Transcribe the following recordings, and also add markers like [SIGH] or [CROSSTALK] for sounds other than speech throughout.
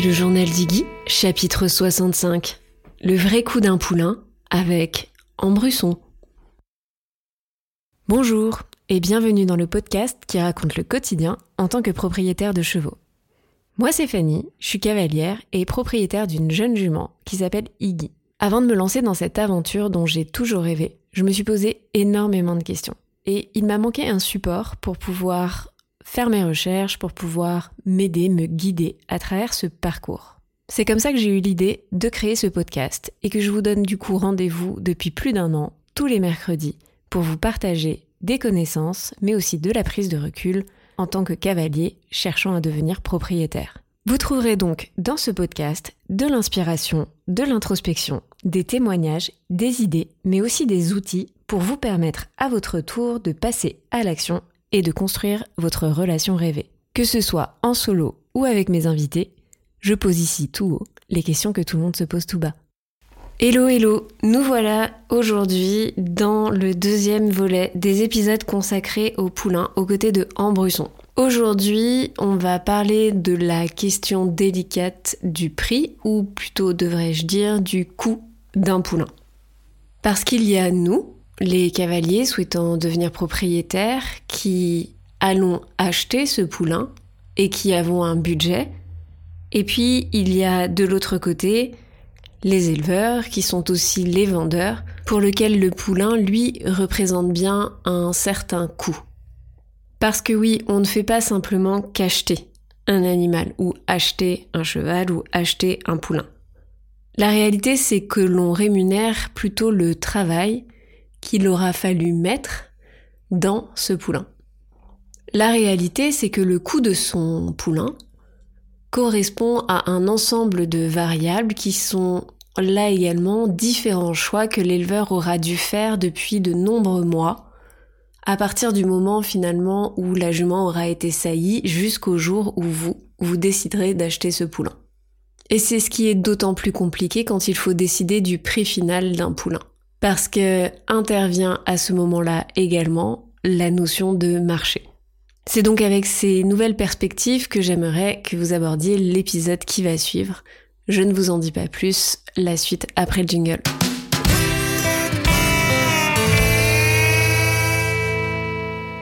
le journal d'Iggy, chapitre 65. Le vrai coup d'un poulain avec Embrusson. Bonjour et bienvenue dans le podcast qui raconte le quotidien en tant que propriétaire de chevaux. Moi c'est Fanny, je suis cavalière et propriétaire d'une jeune jument qui s'appelle Iggy. Avant de me lancer dans cette aventure dont j'ai toujours rêvé, je me suis posé énormément de questions. Et il m'a manqué un support pour pouvoir faire mes recherches pour pouvoir m'aider, me guider à travers ce parcours. C'est comme ça que j'ai eu l'idée de créer ce podcast et que je vous donne du coup rendez-vous depuis plus d'un an, tous les mercredis, pour vous partager des connaissances, mais aussi de la prise de recul en tant que cavalier cherchant à devenir propriétaire. Vous trouverez donc dans ce podcast de l'inspiration, de l'introspection, des témoignages, des idées, mais aussi des outils pour vous permettre à votre tour de passer à l'action de construire votre relation rêvée. Que ce soit en solo ou avec mes invités, je pose ici tout haut les questions que tout le monde se pose tout bas. Hello hello, nous voilà aujourd'hui dans le deuxième volet des épisodes consacrés au poulain aux côtés de Ambrusson. Aujourd'hui, on va parler de la question délicate du prix, ou plutôt devrais-je dire du coût d'un poulain. Parce qu'il y a nous, les cavaliers souhaitant devenir propriétaires qui allons acheter ce poulain et qui avons un budget. Et puis il y a de l'autre côté les éleveurs qui sont aussi les vendeurs pour lesquels le poulain lui représente bien un certain coût. Parce que oui, on ne fait pas simplement qu'acheter un animal ou acheter un cheval ou acheter un poulain. La réalité c'est que l'on rémunère plutôt le travail qu'il aura fallu mettre dans ce poulain. La réalité, c'est que le coût de son poulain correspond à un ensemble de variables qui sont là également différents choix que l'éleveur aura dû faire depuis de nombreux mois, à partir du moment finalement où la jument aura été saillie jusqu'au jour où vous, vous déciderez d'acheter ce poulain. Et c'est ce qui est d'autant plus compliqué quand il faut décider du prix final d'un poulain parce que intervient à ce moment-là également la notion de marché. C'est donc avec ces nouvelles perspectives que j'aimerais que vous abordiez l'épisode qui va suivre. Je ne vous en dis pas plus, la suite après le jingle.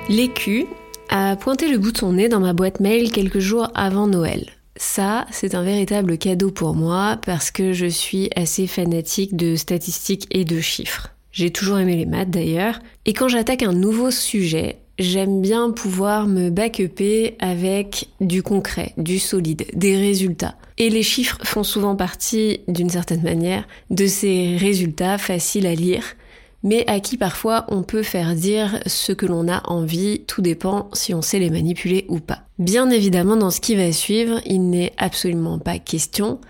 L'écu a pointé le bout de son nez dans ma boîte mail quelques jours avant Noël. Ça, c'est un véritable cadeau pour moi parce que je suis assez fanatique de statistiques et de chiffres. J'ai toujours aimé les maths d'ailleurs. Et quand j'attaque un nouveau sujet, j'aime bien pouvoir me back-upper avec du concret, du solide, des résultats. Et les chiffres font souvent partie, d'une certaine manière, de ces résultats faciles à lire mais à qui parfois on peut faire dire ce que l'on a envie, tout dépend si on sait les manipuler ou pas. Bien évidemment, dans ce qui va suivre, il n'est absolument pas question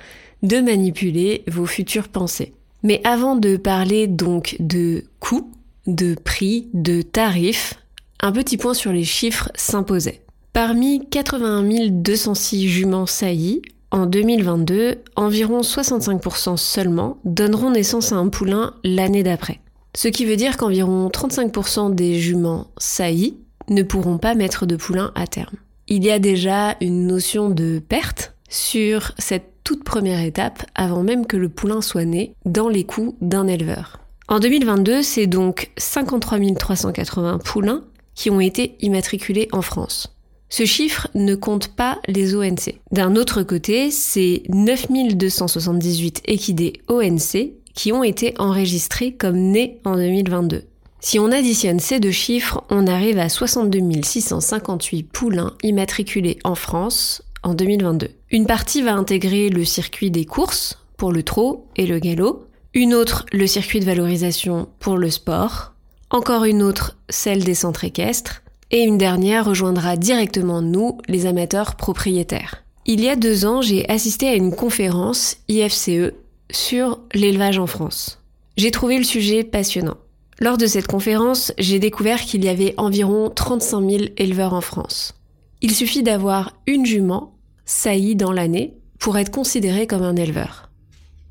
de manipuler vos futures pensées. Mais avant de parler donc de coûts, de prix, de tarifs, un petit point sur les chiffres s'imposait. Parmi 81 206 juments saillies, en 2022, environ 65% seulement donneront naissance à un poulain l'année d'après. Ce qui veut dire qu'environ 35% des juments saillies ne pourront pas mettre de poulain à terme. Il y a déjà une notion de perte sur cette toute première étape avant même que le poulain soit né dans les coûts d'un éleveur. En 2022, c'est donc 53 380 poulains qui ont été immatriculés en France. Ce chiffre ne compte pas les ONC. D'un autre côté, c'est 9 278 équidés ONC qui ont été enregistrés comme nés en 2022. Si on additionne ces deux chiffres, on arrive à 62 658 poulains immatriculés en France en 2022. Une partie va intégrer le circuit des courses pour le trot et le galop, une autre le circuit de valorisation pour le sport, encore une autre celle des centres équestres, et une dernière rejoindra directement nous, les amateurs propriétaires. Il y a deux ans, j'ai assisté à une conférence IFCE sur l'élevage en France. J'ai trouvé le sujet passionnant. Lors de cette conférence, j'ai découvert qu'il y avait environ 35 000 éleveurs en France. Il suffit d'avoir une jument saillie dans l'année pour être considéré comme un éleveur.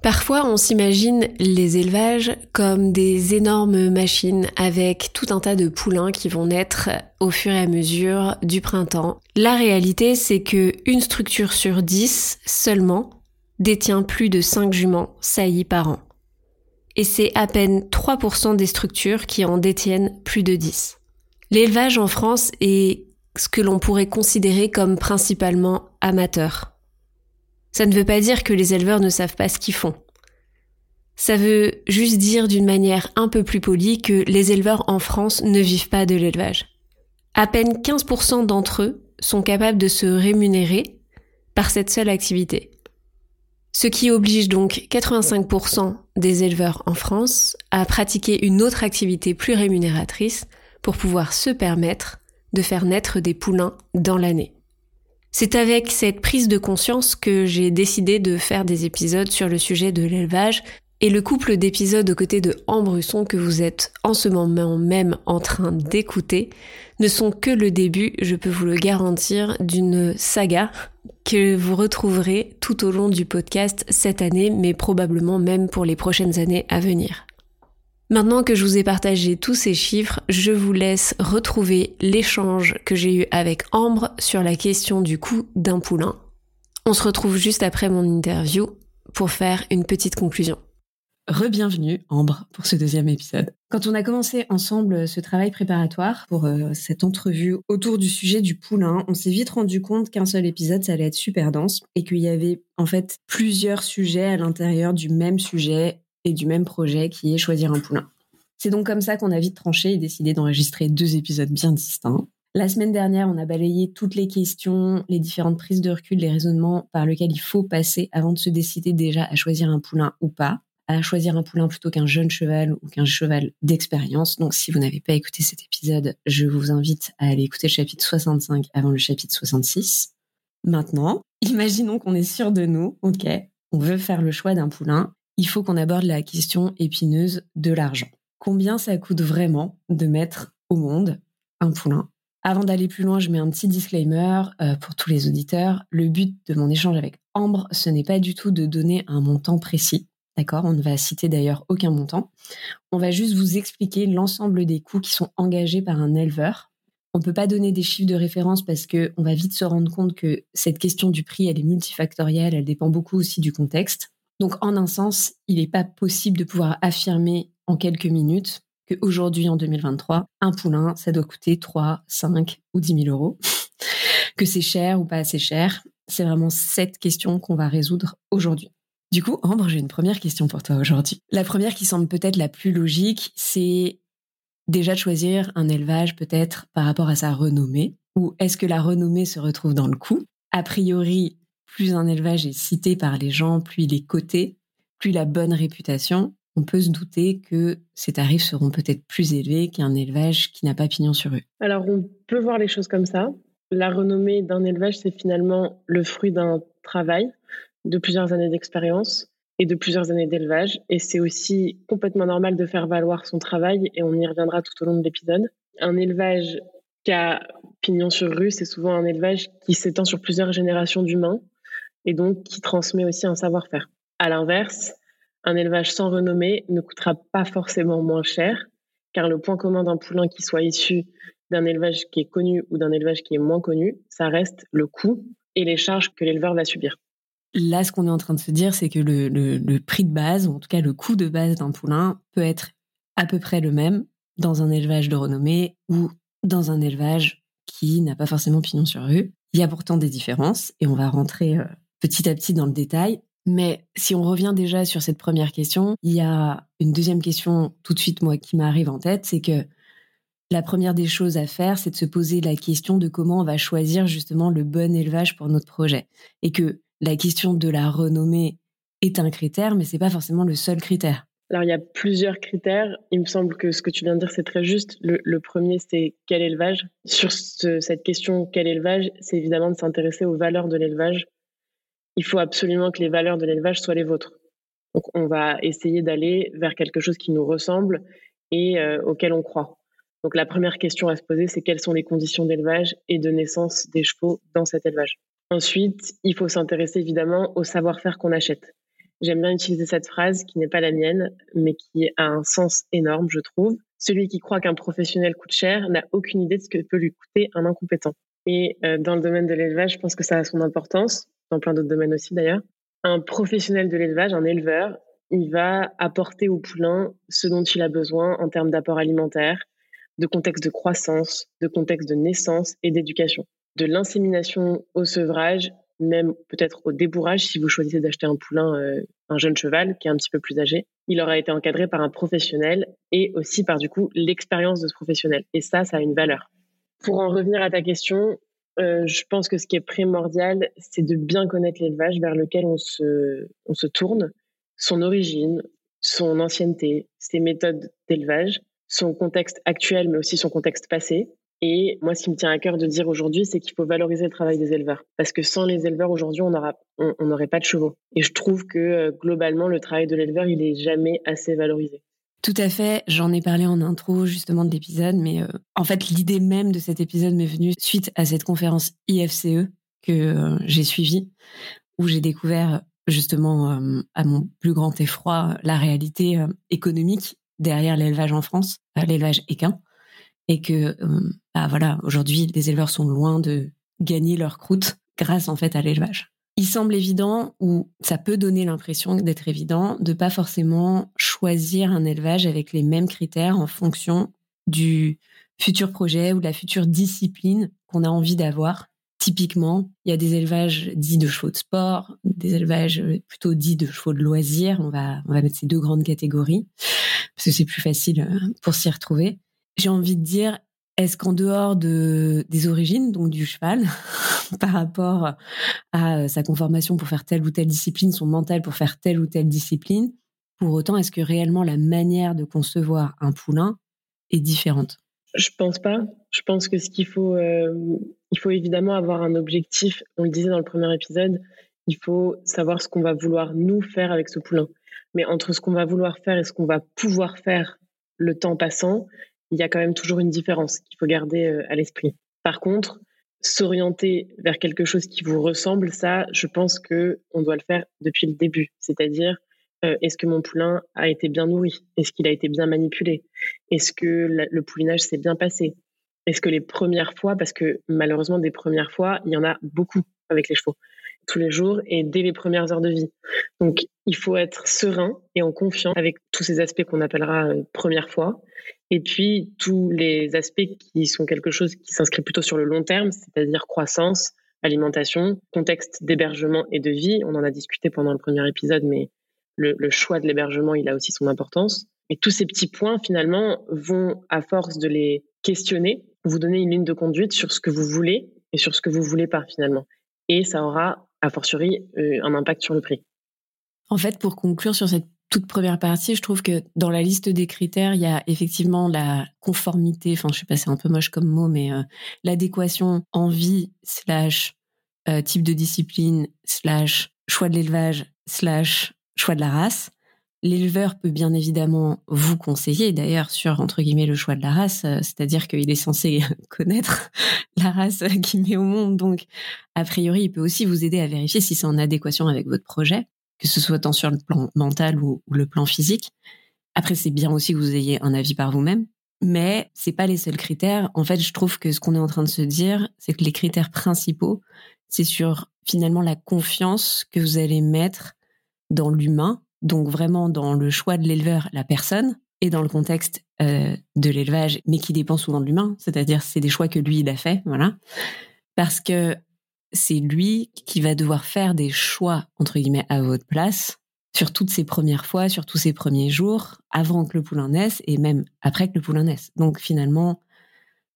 Parfois, on s'imagine les élevages comme des énormes machines avec tout un tas de poulains qui vont naître au fur et à mesure du printemps. La réalité, c'est que une structure sur 10 seulement détient plus de 5 juments saillies par an. Et c'est à peine 3% des structures qui en détiennent plus de 10. L'élevage en France est ce que l'on pourrait considérer comme principalement amateur. Ça ne veut pas dire que les éleveurs ne savent pas ce qu'ils font. Ça veut juste dire d'une manière un peu plus polie que les éleveurs en France ne vivent pas de l'élevage. À peine 15% d'entre eux sont capables de se rémunérer par cette seule activité. Ce qui oblige donc 85% des éleveurs en France à pratiquer une autre activité plus rémunératrice pour pouvoir se permettre de faire naître des poulains dans l'année. C'est avec cette prise de conscience que j'ai décidé de faire des épisodes sur le sujet de l'élevage et le couple d'épisodes aux côtés de Ambrusson que vous êtes en ce moment même en train d'écouter ne sont que le début, je peux vous le garantir, d'une saga que vous retrouverez tout au long du podcast cette année, mais probablement même pour les prochaines années à venir. Maintenant que je vous ai partagé tous ces chiffres, je vous laisse retrouver l'échange que j'ai eu avec Ambre sur la question du coût d'un poulain. On se retrouve juste après mon interview pour faire une petite conclusion. Rebienvenue Ambre pour ce deuxième épisode. Quand on a commencé ensemble ce travail préparatoire pour euh, cette entrevue autour du sujet du poulain, on s'est vite rendu compte qu'un seul épisode ça allait être super dense et qu'il y avait en fait plusieurs sujets à l'intérieur du même sujet et du même projet qui est choisir un poulain. C'est donc comme ça qu'on a vite tranché et décidé d'enregistrer deux épisodes bien distincts. La semaine dernière, on a balayé toutes les questions, les différentes prises de recul, les raisonnements par lesquels il faut passer avant de se décider déjà à choisir un poulain ou pas, à choisir un poulain plutôt qu'un jeune cheval ou qu'un cheval d'expérience. Donc si vous n'avez pas écouté cet épisode, je vous invite à aller écouter le chapitre 65 avant le chapitre 66. Maintenant, imaginons qu'on est sûr de nous, ok, on veut faire le choix d'un poulain il faut qu'on aborde la question épineuse de l'argent. Combien ça coûte vraiment de mettre au monde un poulain? Avant d'aller plus loin, je mets un petit disclaimer euh, pour tous les auditeurs. Le but de mon échange avec Ambre, ce n'est pas du tout de donner un montant précis. D'accord On ne va citer d'ailleurs aucun montant. On va juste vous expliquer l'ensemble des coûts qui sont engagés par un éleveur. On ne peut pas donner des chiffres de référence parce qu'on va vite se rendre compte que cette question du prix, elle est multifactorielle, elle dépend beaucoup aussi du contexte. Donc, en un sens, il n'est pas possible de pouvoir affirmer en quelques minutes qu'aujourd'hui, en 2023, un poulain, ça doit coûter 3, 5 ou 10 000 euros. que c'est cher ou pas assez cher. C'est vraiment cette question qu'on va résoudre aujourd'hui. Du coup, Ambre, j'ai une première question pour toi aujourd'hui. La première qui semble peut-être la plus logique, c'est déjà de choisir un élevage peut-être par rapport à sa renommée, ou est-ce que la renommée se retrouve dans le coût A priori, plus un élevage est cité par les gens, plus il est coté, plus la bonne réputation, on peut se douter que ces tarifs seront peut-être plus élevés qu'un élevage qui n'a pas pignon sur rue. Alors on peut voir les choses comme ça. La renommée d'un élevage, c'est finalement le fruit d'un travail, de plusieurs années d'expérience et de plusieurs années d'élevage. Et c'est aussi complètement normal de faire valoir son travail, et on y reviendra tout au long de l'épisode. Un élevage qui a pignon sur rue, c'est souvent un élevage qui s'étend sur plusieurs générations d'humains et donc qui transmet aussi un savoir-faire. À l'inverse, un élevage sans renommée ne coûtera pas forcément moins cher, car le point commun d'un poulain qui soit issu d'un élevage qui est connu ou d'un élevage qui est moins connu, ça reste le coût et les charges que l'éleveur va subir. Là, ce qu'on est en train de se dire, c'est que le, prix de base, ou en tout cas le coût de base d'un poulain, peut être à peu près le même dans un élevage de renommée ou dans un élevage qui n'a pas forcément pignon sur rue. Il y a pourtant des différences et on va rentrer euh, petit à petit dans le détail. Mais si on revient déjà sur cette première question, il y a une deuxième question tout de suite, moi, qui m'arrive en tête, c'est que la première des choses à faire, c'est de se poser la question de comment on va choisir justement le bon élevage pour notre projet. Et que la question de la renommée est un critère, mais c'est pas forcément le seul critère. Alors, il y a plusieurs critères. Il me semble que ce que tu viens de dire, c'est très juste. Le, premier, c'est quel élevage? Sur cette question, quel élevage, c'est évidemment de s'intéresser aux valeurs de l'élevage, il faut absolument que les valeurs de l'élevage soient les vôtres. Donc, on va essayer d'aller vers quelque chose qui nous ressemble et euh, auquel on croit. Donc, la première question à se poser, c'est quelles sont les conditions d'élevage et de naissance des chevaux dans cet élevage? Ensuite, il faut s'intéresser évidemment au savoir-faire qu'on achète. J'aime bien utiliser cette phrase qui n'est pas la mienne, mais qui a un sens énorme, je trouve. Celui qui croit qu'un professionnel coûte cher n'a aucune idée de ce que peut lui coûter un incompétent. Et euh, dans le domaine de l'élevage, je pense que ça a son importance, dans plein d'autres domaines aussi d'ailleurs. Un professionnel de l'élevage, un éleveur, il va apporter au poulain ce dont il a besoin en termes d'apport alimentaire, de contexte de croissance, de contexte de naissance et d'éducation. De l'insémination au sevrage, même peut-être au débourrage, si vous choisissez d'acheter un poulain, euh, un jeune cheval qui est un petit peu plus âgé, il aura été encadré par un professionnel et aussi par du coup l'expérience de ce professionnel. Et ça, ça a une valeur. Pour en revenir à ta question, euh, je pense que ce qui est primordial, c'est de bien connaître l'élevage vers lequel on se, on se tourne, son origine, son ancienneté, ses méthodes d'élevage, son contexte actuel, mais aussi son contexte passé. Et moi, ce qui me tient à cœur de dire aujourd'hui, c'est qu'il faut valoriser le travail des éleveurs. Parce que sans les éleveurs, aujourd'hui, on n'aurait on, pas de chevaux. Et je trouve que euh, globalement, le travail de l'éleveur, il est jamais assez valorisé. Tout à fait. J'en ai parlé en intro justement de l'épisode, mais euh, en fait, l'idée même de cet épisode m'est venue suite à cette conférence IFCE que euh, j'ai suivie, où j'ai découvert justement, à mon plus grand effroi, la réalité économique derrière l'élevage en France, l'élevage équin, et que, bah voilà, aujourd'hui, les éleveurs sont loin de gagner leur croûte grâce en fait à l'élevage il semble évident, ou ça peut donner l'impression d'être évident, de pas forcément choisir un élevage avec les mêmes critères en fonction du futur projet ou de la future discipline qu'on a envie d'avoir. Typiquement, il y a des élevages dits de chevaux de sport, des élevages plutôt dits de chevaux de loisirs. On va, on va mettre ces deux grandes catégories parce que c'est plus facile euh, pour s'y retrouver. J'ai envie de dire, est-ce qu'en dehors de, des origines, donc du cheval, [LAUGHS] par rapport à euh, sa conformation pour faire telle ou telle discipline, son mental pour faire telle ou telle discipline, pour autant, est-ce que réellement la manière de concevoir un poulain est différente? Je pense pas. Je pense que ce qu'il faut, euh, il faut évidemment avoir un objectif. On le disait dans le premier épisode, il faut savoir ce qu'on va vouloir nous faire avec ce poulain. Mais entre ce qu'on va vouloir faire et ce qu'on va pouvoir faire le temps passant, il y a quand même toujours une différence qu'il faut garder euh, à l'esprit. Par contre, s'orienter vers quelque chose qui vous ressemble, ça, je pense que on doit le faire depuis le début. C'est-à-dire, euh, est-ce que mon poulain a été bien nourri? Est-ce qu'il a été bien manipulé? Est-ce que le poulinage s'est bien passé? Est-ce que les premières fois, parce que malheureusement des premières fois, il y en a beaucoup avec les chevaux tous les jours et dès les premières heures de vie. Donc, il faut être serein et en confiance avec tous ces aspects qu'on appellera euh, première fois et puis tous les aspects qui sont quelque chose qui s'inscrit plutôt sur le long terme, c'est-à-dire croissance, alimentation, contexte d'hébergement et de vie. On en a discuté pendant le premier épisode, mais le, choix de l'hébergement, il a aussi son importance. Et tous ces petits points, finalement, vont, à force de les questionner, vous donner une ligne de conduite sur ce que vous voulez et sur ce que vous voulez pas, finalement. Et ça aura, a fortiori, euh, un impact sur le prix. En fait, pour conclure sur cette toute première partie, je trouve que dans la liste des critères, il y a effectivement la conformité, enfin je sais pas, c'est un peu moche comme mot, mais euh, l'adéquation envie slash euh, type de discipline slash choix de l'élevage slash choix de la race. L'éleveur peut bien évidemment vous conseiller d'ailleurs sur entre guillemets le choix de la race, euh, c'est-à-dire qu'il est censé [LAUGHS] connaître la race [LAUGHS] qu'il met au monde, donc a priori il peut aussi vous aider à vérifier si c'est en adéquation avec votre projet que ce soit tant sur le plan mental ou, le plan physique. Après, c'est bien aussi que vous ayez un avis par vous-même, mais c'est pas les seuls critères. En fait, je trouve que ce qu'on est en train de se dire, c'est que les critères principaux, c'est sur finalement la confiance que vous allez mettre dans l'humain, donc vraiment dans le choix de l'éleveur, la personne, et dans le contexte euh, de l'élevage, mais qui dépend souvent de l'humain, c'est-à-dire c'est des choix que lui il a fait, voilà. Parce que c'est lui qui va devoir faire des choix, entre guillemets, à votre place, sur toutes ses premières fois, sur tous ses premiers jours, avant que le poulain naisse et même après que le poulain naisse. Donc finalement,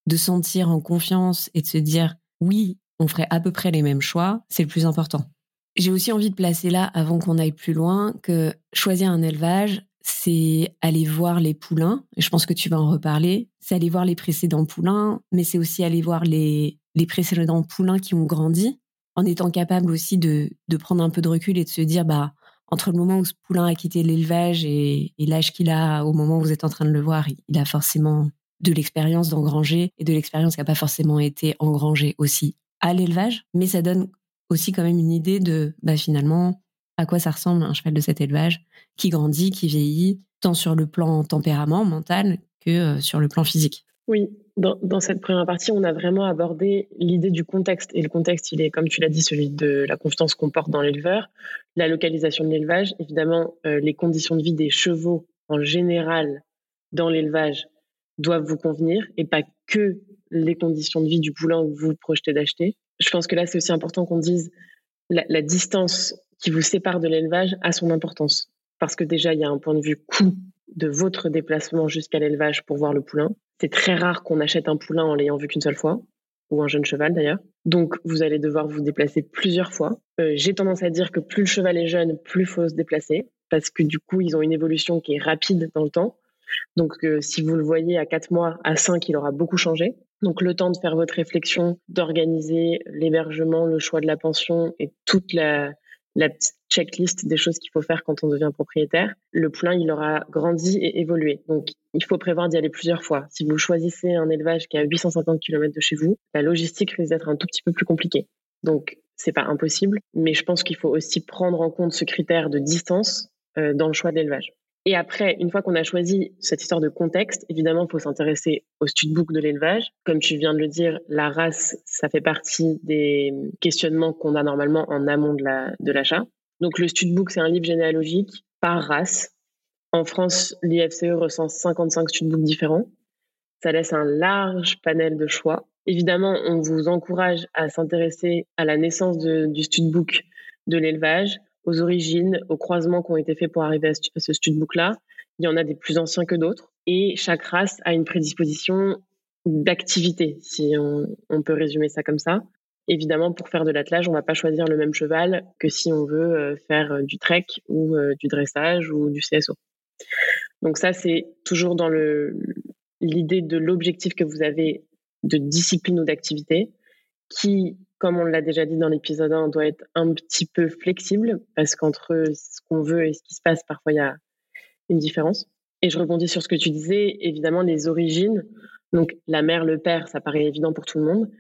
de sentir en confiance et de se dire, oui, on ferait à peu près les mêmes choix, c'est le plus important. J'ai aussi envie de placer là, avant qu'on aille plus loin, que choisir un élevage, c'est aller voir les poulains, et je pense que tu vas en reparler, c'est aller voir les précédents poulains, mais c'est aussi aller voir les, les précédents poulains qui ont grandi, en étant capable aussi de, de prendre un peu de recul et de se dire, bah, entre le moment où ce poulain a quitté l'élevage et, l'âge qu'il a au moment où vous êtes en train de le voir, il a forcément de l'expérience d'engranger et de l'expérience qui n'a pas forcément été engrangée aussi à l'élevage, mais ça donne aussi quand même une idée de, bah, finalement, à quoi ça ressemble un cheval de cet élevage qui grandit, qui vieillit, tant sur le plan tempérament, mental, que euh, sur le plan physique. Oui, dans, cette première partie, on a vraiment abordé l'idée du contexte. Et le contexte, il est, comme tu l'as dit, celui de la confiance qu'on porte dans l'éleveur, la localisation de l'élevage, évidemment, euh, les conditions de vie des chevaux en général dans l'élevage doivent vous convenir et pas que les conditions de vie du poulain que vous projetez d'acheter. Je pense que là, c'est aussi important qu'on dise la, distance qui vous sépare de l'élevage a son importance. Parce que déjà, il y a un point de vue coût de votre déplacement jusqu'à l'élevage pour voir le poulain. C'est très rare qu'on achète un poulain en l'ayant vu qu'une seule fois, ou un jeune cheval d'ailleurs. Donc, vous allez devoir vous déplacer plusieurs fois. Euh, j'ai tendance à dire que plus le cheval est jeune, plus il faut se déplacer, parce que du coup, ils ont une évolution qui est rapide dans le temps. Donc, euh, si vous le voyez à 4 mois, à 5, il aura beaucoup changé. Donc, le temps de faire votre réflexion, d'organiser l'hébergement, le choix de la pension et toute la, petite checklist des choses qu'il faut faire quand on devient propriétaire. Le poulain, il aura grandi et évolué. Donc, il faut prévoir d'y aller plusieurs fois. Si vous choisissez un élevage qui est à 850 km de chez vous, la logistique risque d'être un tout petit peu plus compliquée. Donc, c'est pas impossible, mais je pense qu'il faut aussi prendre en compte ce critère de distance euh, dans le choix de l'élevage. Et après, une fois qu'on a choisi cette histoire de contexte, évidemment, il faut s'intéresser au studbook de l'élevage. Comme tu viens de le dire, la race, ça fait partie des questionnements qu'on a normalement en amont de l'achat. Donc le studbook, c'est un livre généalogique par race. En France, l'IFCE recense 55 studbooks différents. Ça laisse un large panel de choix. Évidemment, on vous encourage à s'intéresser à la naissance du studbook de l'élevage, aux origines, aux croisements qui ont été faits pour arriver à ce studbook-là. Il y en a des plus anciens que d'autres. Et chaque race a une prédisposition d'activité, si on, peut résumer ça comme ça. Évidemment, pour faire de l'attelage, on ne va pas choisir le même cheval que si on veut euh, faire euh, du trek ou euh, du dressage ou du CSO. Donc ça, c'est toujours dans l'idée de l'objectif que vous avez de discipline ou d'activité qui comme on l'a déjà dit dans l'épisode 1, on doit être un petit peu flexible parce qu'entre ce qu'on veut et ce qui se passe, parfois il y a une différence. Et je rebondis sur ce que tu disais, évidemment, les origines. Donc la mère, le père, ça paraît évident pour tout le monde,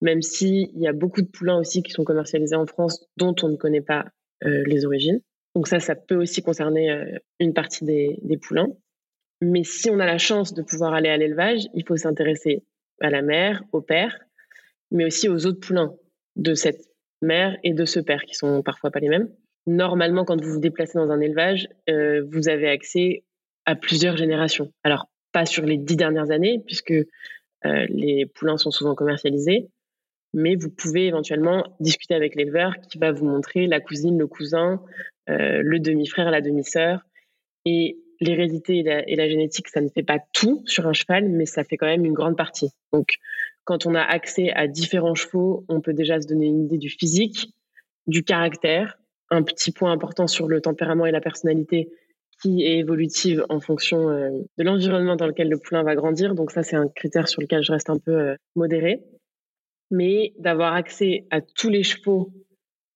même s'il y a beaucoup de poulains aussi qui sont commercialisés en France dont on ne connaît pas euh, les origines. Donc ça, ça peut aussi concerner euh, une partie des, des poulains. Mais si on a la chance de pouvoir aller à l'élevage, il faut s'intéresser à la mère, au père, mais aussi aux autres poulains de cette mère et de ce père, qui sont parfois pas les mêmes. Normalement, quand vous vous déplacez dans un élevage, euh, vous avez accès à plusieurs générations. Alors, pas sur les dix dernières années, puisque euh, les poulains sont souvent commercialisés, mais vous pouvez éventuellement discuter avec l'éleveur qui va vous montrer la cousine, le cousin, euh, le demi-frère, la demi-sœur. Et l'hérédité et, et la, génétique, ça ne fait pas tout sur un cheval, mais ça fait quand même une grande partie. Donc, quand on a accès à différents chevaux, on peut déjà se donner une idée du physique, du caractère, un petit point important sur le tempérament et la personnalité qui est évolutive en fonction euh, de l'environnement dans lequel le poulain va grandir. Donc ça, c'est un critère sur lequel je reste un peu euh, modéré. Mais d'avoir accès à tous les chevaux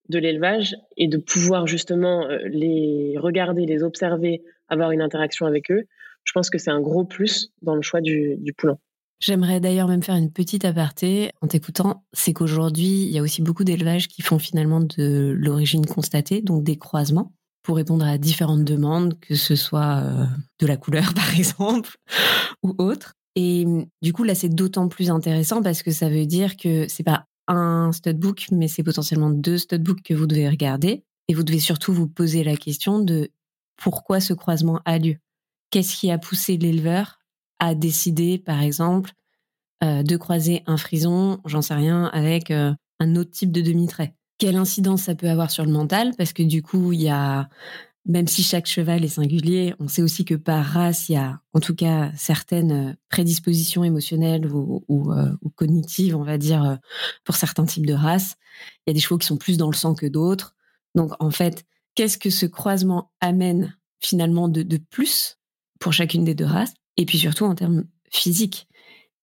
de l'élevage et de pouvoir justement euh, les regarder, les observer, avoir une interaction avec eux, je pense que c'est un gros plus dans le choix du, du poulain. J'aimerais d'ailleurs même faire une petite aparté en t'écoutant, c'est qu'aujourd'hui, il y a aussi beaucoup d'élevages qui font finalement de l'origine constatée, donc des croisements, pour répondre à différentes demandes, que ce soit euh, de la couleur [LAUGHS] par exemple, ou autre. Et du coup, là, c'est d'autant plus intéressant parce que ça veut dire que c'est pas un studbook, mais c'est potentiellement deux studbooks que vous devez regarder. Et vous devez surtout vous poser la question de pourquoi ce croisement a lieu. Qu'est-ce qui a poussé l'éleveur a décidé, par exemple, euh, de croiser un frison, j'en sais rien, avec euh, un autre type de demi-trait. Quelle incidence ça peut avoir sur le mental? Parce que du coup, il y a, même si chaque cheval est singulier, on sait aussi que par race, il y a en tout cas certaines prédispositions émotionnelles ou, ou, euh, ou cognitives, on va dire, pour certains types de races. Il y a des chevaux qui sont plus dans le sang que d'autres. Donc en fait, qu'est-ce que ce croisement amène finalement de, de plus pour chacune des deux races? Et puis surtout en termes physiques.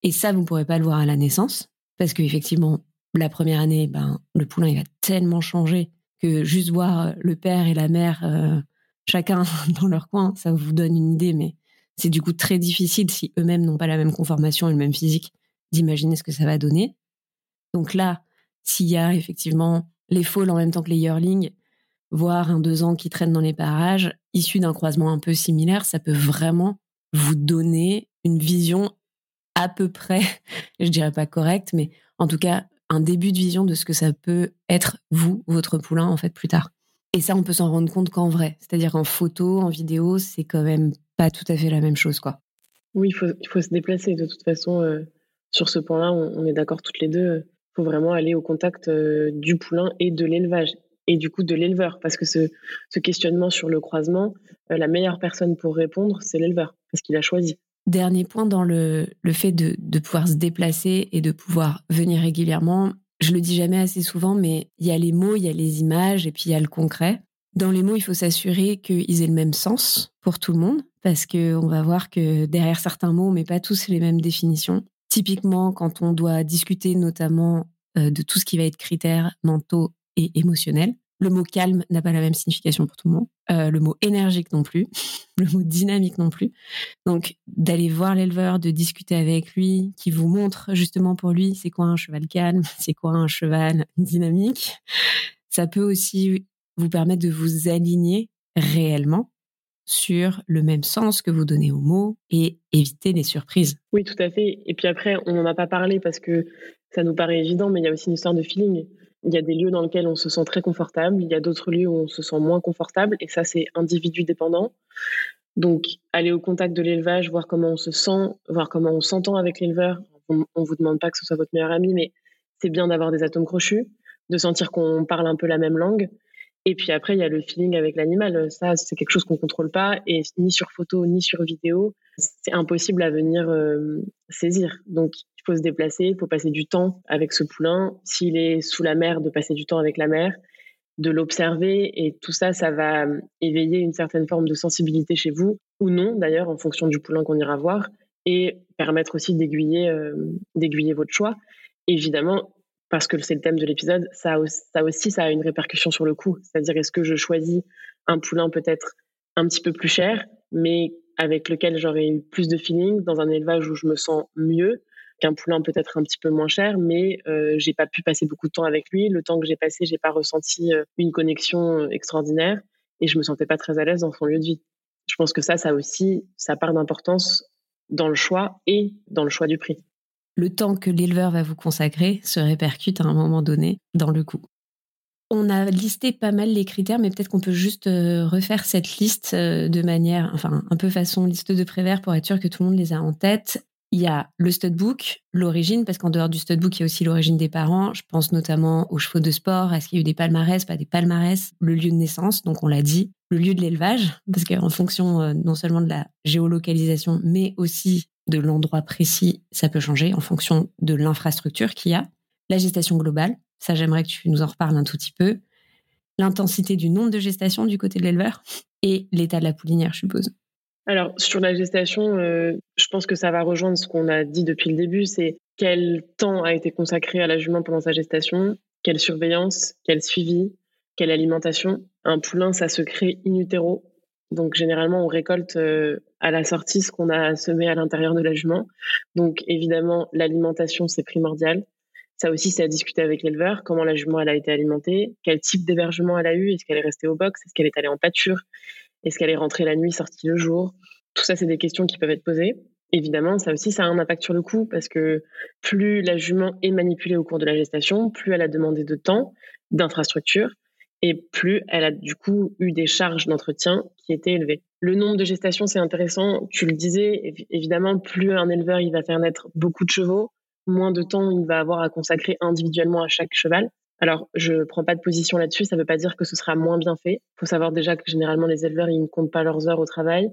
Et ça, vous ne pourrez pas le voir à la naissance, parce qu'effectivement, la première année, ben, le poulain il va tellement changer que juste voir le père et la mère euh, chacun [LAUGHS] dans leur coin, ça vous donne une idée, mais c'est du coup très difficile si eux-mêmes n'ont pas la même conformation et le même physique d'imaginer ce que ça va donner. Donc là, s'il y a effectivement les fôles en même temps que les yearlings, voire un deux ans qui traîne dans les parages, issu d'un croisement un peu similaire, ça peut vraiment vous donner une vision à peu près, [LAUGHS] je dirais pas correcte, mais en tout cas un début de vision de ce que ça peut être vous, votre poulain en fait plus tard. Et ça, on peut s'en rendre compte qu'en vrai, c'est-à-dire en photo, en vidéo, c'est quand même pas tout à fait la même chose, quoi. Oui, il faut, se déplacer. De toute façon, euh, sur ce point-là, on, est d'accord toutes les deux. Il faut vraiment aller au contact euh, du poulain et de l'élevage et du coup de l'éleveur. Parce que ce, questionnement sur le croisement, euh, la meilleure personne pour répondre, c'est l'éleveur, qu'il a choisi. Dernier point dans le, le fait de, de, pouvoir se déplacer et de pouvoir venir régulièrement. Je le dis jamais assez souvent, mais il y a les mots, il y a les images et puis il y a le concret. Dans les mots, il faut s'assurer qu'ils aient le même sens pour tout le monde, parce qu'on va voir que derrière certains mots, on met pas tous les mêmes définitions. Typiquement, quand on doit discuter notamment euh, de tout ce qui va être critères mentaux et émotionnels, le mot calme n'a pas la même signification pour tout le monde. Euh, le mot énergique non plus. [LAUGHS] le mot dynamique non plus. Donc, d'aller voir l'éleveur, de discuter avec lui, qui vous montre justement pour lui c'est quoi un cheval calme, [LAUGHS] c'est quoi un cheval dynamique. Ça peut aussi vous permettre de vous aligner réellement sur le même sens que vous donnez aux mots et éviter les surprises. Oui, tout à fait. Et puis après, on n'en a pas parlé parce que ça nous paraît évident, mais il y a aussi une histoire de feeling. Il y a des lieux dans lesquels on se sent très confortable, il y a d'autres lieux où on se sent moins confortable, et ça, c'est individu dépendant. Donc, aller au contact de l'élevage, voir comment on se sent, voir comment on s'entend avec l'éleveur. On ne vous demande pas que ce soit votre meilleur ami, mais c'est bien d'avoir des atomes crochus, de sentir qu'on parle un peu la même langue. Et puis après, il y a le feeling avec l'animal. Ça, c'est quelque chose qu'on contrôle pas, et ni sur photo ni sur vidéo, c'est impossible à venir euh, saisir. Donc, faut se déplacer, il faut passer du temps avec ce poulain. S'il est sous la mer, de passer du temps avec la mer, de l'observer et tout ça, ça va éveiller une certaine forme de sensibilité chez vous ou non d'ailleurs en fonction du poulain qu'on ira voir et permettre aussi d'aiguiller euh, d'aiguiller votre choix. Évidemment, parce que c'est le thème de l'épisode, ça, aussi ça a une répercussion sur le coût. C'est-à-dire est-ce que je choisis un poulain peut-être un petit peu plus cher, mais avec lequel j'aurai eu plus de feeling dans un élevage où je me sens mieux qu'un poulain peut-être un petit peu moins cher, mais euh, j'ai pas pu passer beaucoup de temps avec lui. Le temps que j'ai passé, j'ai pas ressenti euh, une connexion euh, extraordinaire et je me sentais pas très à l'aise dans son lieu de vie. Je pense que ça, ça aussi, ça part d'importance dans le choix et dans le choix du prix. Le temps que l'éleveur va vous consacrer se répercute à un moment donné dans le coût. On a listé pas mal les critères, mais peut-être qu'on peut juste refaire cette liste de manière, enfin, un peu façon liste de Prévert pour être sûr que tout le monde les a en tête. Il y a le studbook, l'origine, parce qu'en dehors du studbook, il y a aussi l'origine des parents. Je pense notamment aux chevaux de sport. Est-ce qu'il y a eu des palmarès, pas des palmarès Le lieu de naissance, donc on l'a dit. Le lieu de l'élevage, parce qu'en fonction euh, non seulement de la géolocalisation, mais aussi de l'endroit précis, ça peut changer en fonction de l'infrastructure qu'il y a. La gestation globale, ça j'aimerais que tu nous en reparles un tout petit peu. L'intensité du nombre de gestations du côté de l'éleveur et l'état de la poulinière, je suppose. Alors, sur la gestation, euh, je pense que ça va rejoindre ce qu'on a dit depuis le début, c'est quel temps a été consacré à la jument pendant sa gestation, quelle surveillance, quel suivi, quelle alimentation. Un poulain, ça se crée in utero. Donc, généralement, on récolte euh, à la sortie ce qu'on a semé à l'intérieur de la jument. Donc, évidemment, l'alimentation, c'est primordial. Ça aussi, c'est à discuter avec l'éleveur, comment la jument elle a été alimentée, quel type d'hébergement elle a eu, est-ce qu'elle est restée au box, est-ce qu'elle est allée en pâture, est-ce qu'elle est rentrée la nuit, sortie le jour Tout ça, c'est des questions qui peuvent être posées. Évidemment, ça aussi, ça a un impact sur le coût parce que plus la jument est manipulée au cours de la gestation, plus elle a demandé de temps, d'infrastructure, et plus elle a du coup eu des charges d'entretien qui étaient élevées. Le nombre de gestations, c'est intéressant. Tu le disais, évidemment, plus un éleveur il va faire naître beaucoup de chevaux, moins de temps il va avoir à consacrer individuellement à chaque cheval. Alors, je ne prends pas de position là-dessus. Ça ne veut pas dire que ce sera moins bien fait. Il faut savoir déjà que généralement, les éleveurs, ils ne comptent pas leurs heures au travail.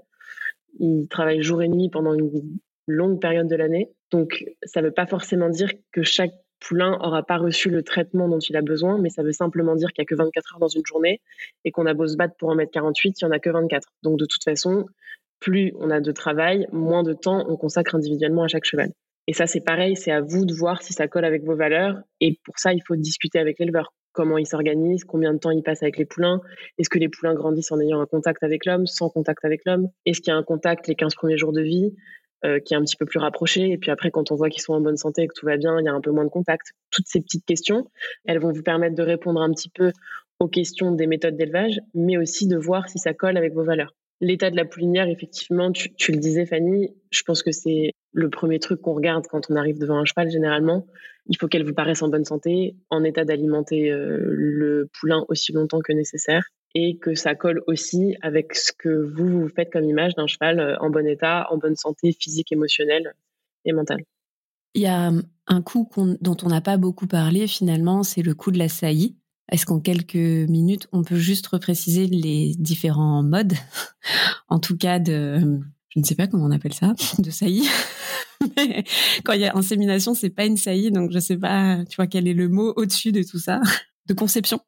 Ils travaillent jour et nuit pendant une longue période de l'année. Donc, ça ne veut pas forcément dire que chaque poulain aura pas reçu le traitement dont il a besoin, mais ça veut simplement dire qu'il n'y a que 24 heures dans une journée et qu'on a beau se battre pour en mettre 48, il n'y en a que 24. Donc, de toute façon, plus on a de travail, moins de temps on consacre individuellement à chaque cheval. Et ça, c'est pareil, c'est à vous de voir si ça colle avec vos valeurs. Et pour ça, il faut discuter avec l'éleveur. Comment il s'organise, combien de temps il passe avec les poulains, est-ce que les poulains grandissent en ayant un contact avec l'homme, sans contact avec l'homme, est-ce qu'il y a un contact les 15 premiers jours de vie, euh, qui est un petit peu plus rapproché, et puis après, quand on voit qu'ils sont en bonne santé et que tout va bien, il y a un peu moins de contact. Toutes ces petites questions, elles vont vous permettre de répondre un petit peu aux questions des méthodes d'élevage, mais aussi de voir si ça colle avec vos valeurs. L'état de la poulinière, effectivement, tu, le disais, Fanny, je pense que c'est le premier truc qu'on regarde quand on arrive devant un cheval, généralement. Il faut qu'elle vous paraisse en bonne santé, en état d'alimenter euh, le poulain aussi longtemps que nécessaire, et que ça colle aussi avec ce que vous, vous faites comme image d'un cheval euh, en bon état, en bonne santé physique, émotionnelle et mentale. Il y a un coup dont on n'a pas beaucoup parlé finalement, c'est le coup de la saillie. Est-ce qu'en quelques minutes, on peut juste repréciser les différents modes, [LAUGHS] en tout cas de, je ne sais pas comment on appelle ça, de saillie. [LAUGHS] quand il y a insémination, c'est pas une saillie, donc je ne sais pas, tu vois, quel est le mot au-dessus de tout ça, de conception.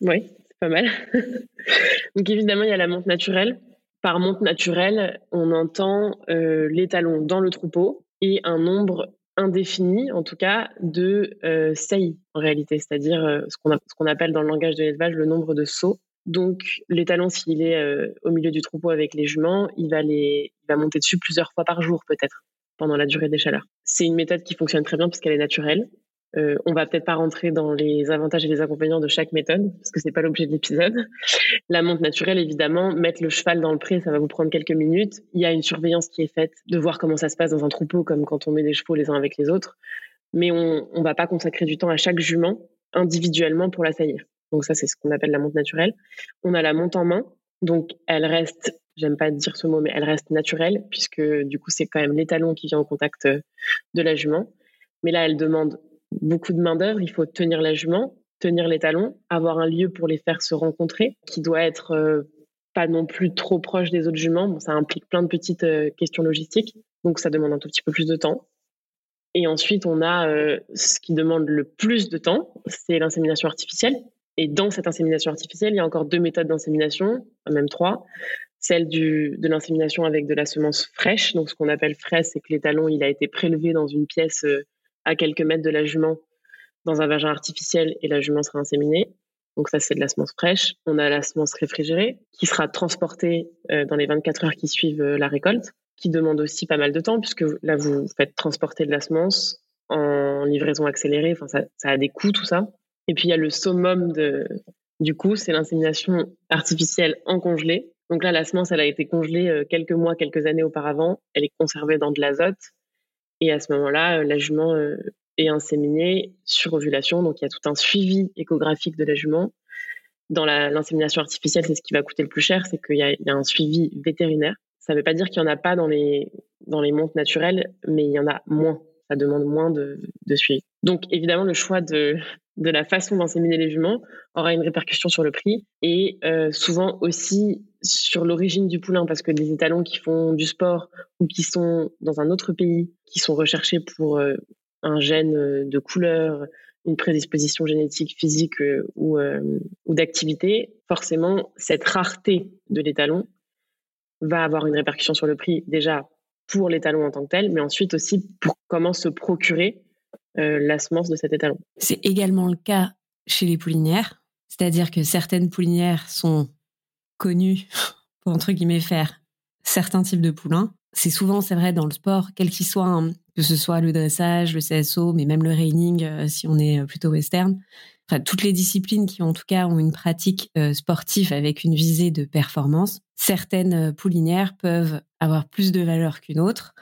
Oui, pas mal. [LAUGHS] donc évidemment, il y a la monte naturelle. Par monte naturelle, on entend euh, les talons dans le troupeau et un nombre indéfini, en tout cas, de euh, saillies en réalité, c'est-à-dire euh, ce qu'on appelle dans le langage de l'élevage le nombre de sauts. Donc, l'étalon, s'il est euh, au milieu du troupeau avec les juments, il va, les, va monter dessus plusieurs fois par jour, peut-être, pendant la durée des chaleurs. C'est une méthode qui fonctionne très bien parce qu'elle est naturelle. Euh, on va peut-être pas rentrer dans les avantages et les inconvénients de chaque méthode parce que c'est pas l'objet de l'épisode. La monte naturelle, évidemment, mettre le cheval dans le pré, ça va vous prendre quelques minutes. Il y a une surveillance qui est faite de voir comment ça se passe dans un troupeau, comme quand on met des chevaux les uns avec les autres. Mais on, on va pas consacrer du temps à chaque jument individuellement pour la saillir. Donc ça, c'est ce qu'on appelle la monte naturelle. On a la monte en main. Donc elle reste, j'aime pas dire ce mot, mais elle reste naturelle puisque du coup c'est quand même l'étalon qui vient en contact de la jument. Mais là, elle demande beaucoup de main-d'œuvre. Il faut tenir la jument, tenir les talons, avoir un lieu pour les faire se rencontrer, qui doit être euh, pas non plus trop proche des autres juments. ça implique plein de petites euh, questions logistiques, donc ça demande un tout petit peu plus de temps. Et ensuite, on a euh, ce qui demande le plus de temps, c'est l'insémination artificielle. Et dans cette insémination artificielle, il y a encore deux méthodes d'insémination, même trois. Celle du, de l'insémination avec de la semence fraîche. Donc, ce qu'on appelle fraîche, c'est que l'étalon, il a été prélevé dans une pièce à quelques mètres de la jument dans un vagin artificiel et la jument sera inséminée. Donc ça, c'est de la semence fraîche. On a la semence réfrigérée qui sera transportée euh, dans les 24 heures qui suivent euh, la récolte, qui demande aussi pas mal de temps puisque là, vous faites transporter de la semence en livraison accélérée. Enfin, ça, a des coûts, tout ça. Et puis, il y a le summum de, du coup, c'est l'insémination artificielle en congelé. Donc là, la semence, elle a été congelée euh, quelques mois, quelques années auparavant. Elle est conservée dans de l'azote et à ce moment-là, euh, la jument euh, est inséminée sur ovulation. Donc, il y a tout un suivi échographique de la jument. Dans l'insémination artificielle, c'est ce qui va coûter le plus cher, c'est qu'il y, a un suivi vétérinaire. Ça ne veut pas dire qu'il n'y en a pas dans les, dans les montes naturelles, mais il y en a moins. Ça demande moins de, de suivi. Donc, évidemment, le choix de, de la façon d'inséminer les juments aura une répercussion sur le prix et euh, souvent aussi sur l'origine du poulain parce que des étalons qui font du sport ou qui sont dans un autre pays qui sont recherchés pour euh, un gène euh, de couleur, une prédisposition génétique, physique ou, ou d'activité, forcément cette rareté de l'étalon va avoir une répercussion sur le prix déjà pour l'étalon en tant que tel, mais ensuite aussi pour comment se procurer euh, la semence de cet étalon. C'est également le cas chez les poulinières, c'est-à-dire que certaines poulinières sont connues [LAUGHS] pour entre guillemets faire certains types de poulains. C'est souvent, c'est vrai, dans le sport, quel qu'il soit, hein, que ce soit le dressage, le CSO, mais même le reining euh, si on est euh, plutôt western. Enfin, toutes les disciplines qui, en tout cas, ont une pratique sportive avec une visée de performance. Certaines poulinières peuvent avoir plus de valeur qu'une autre.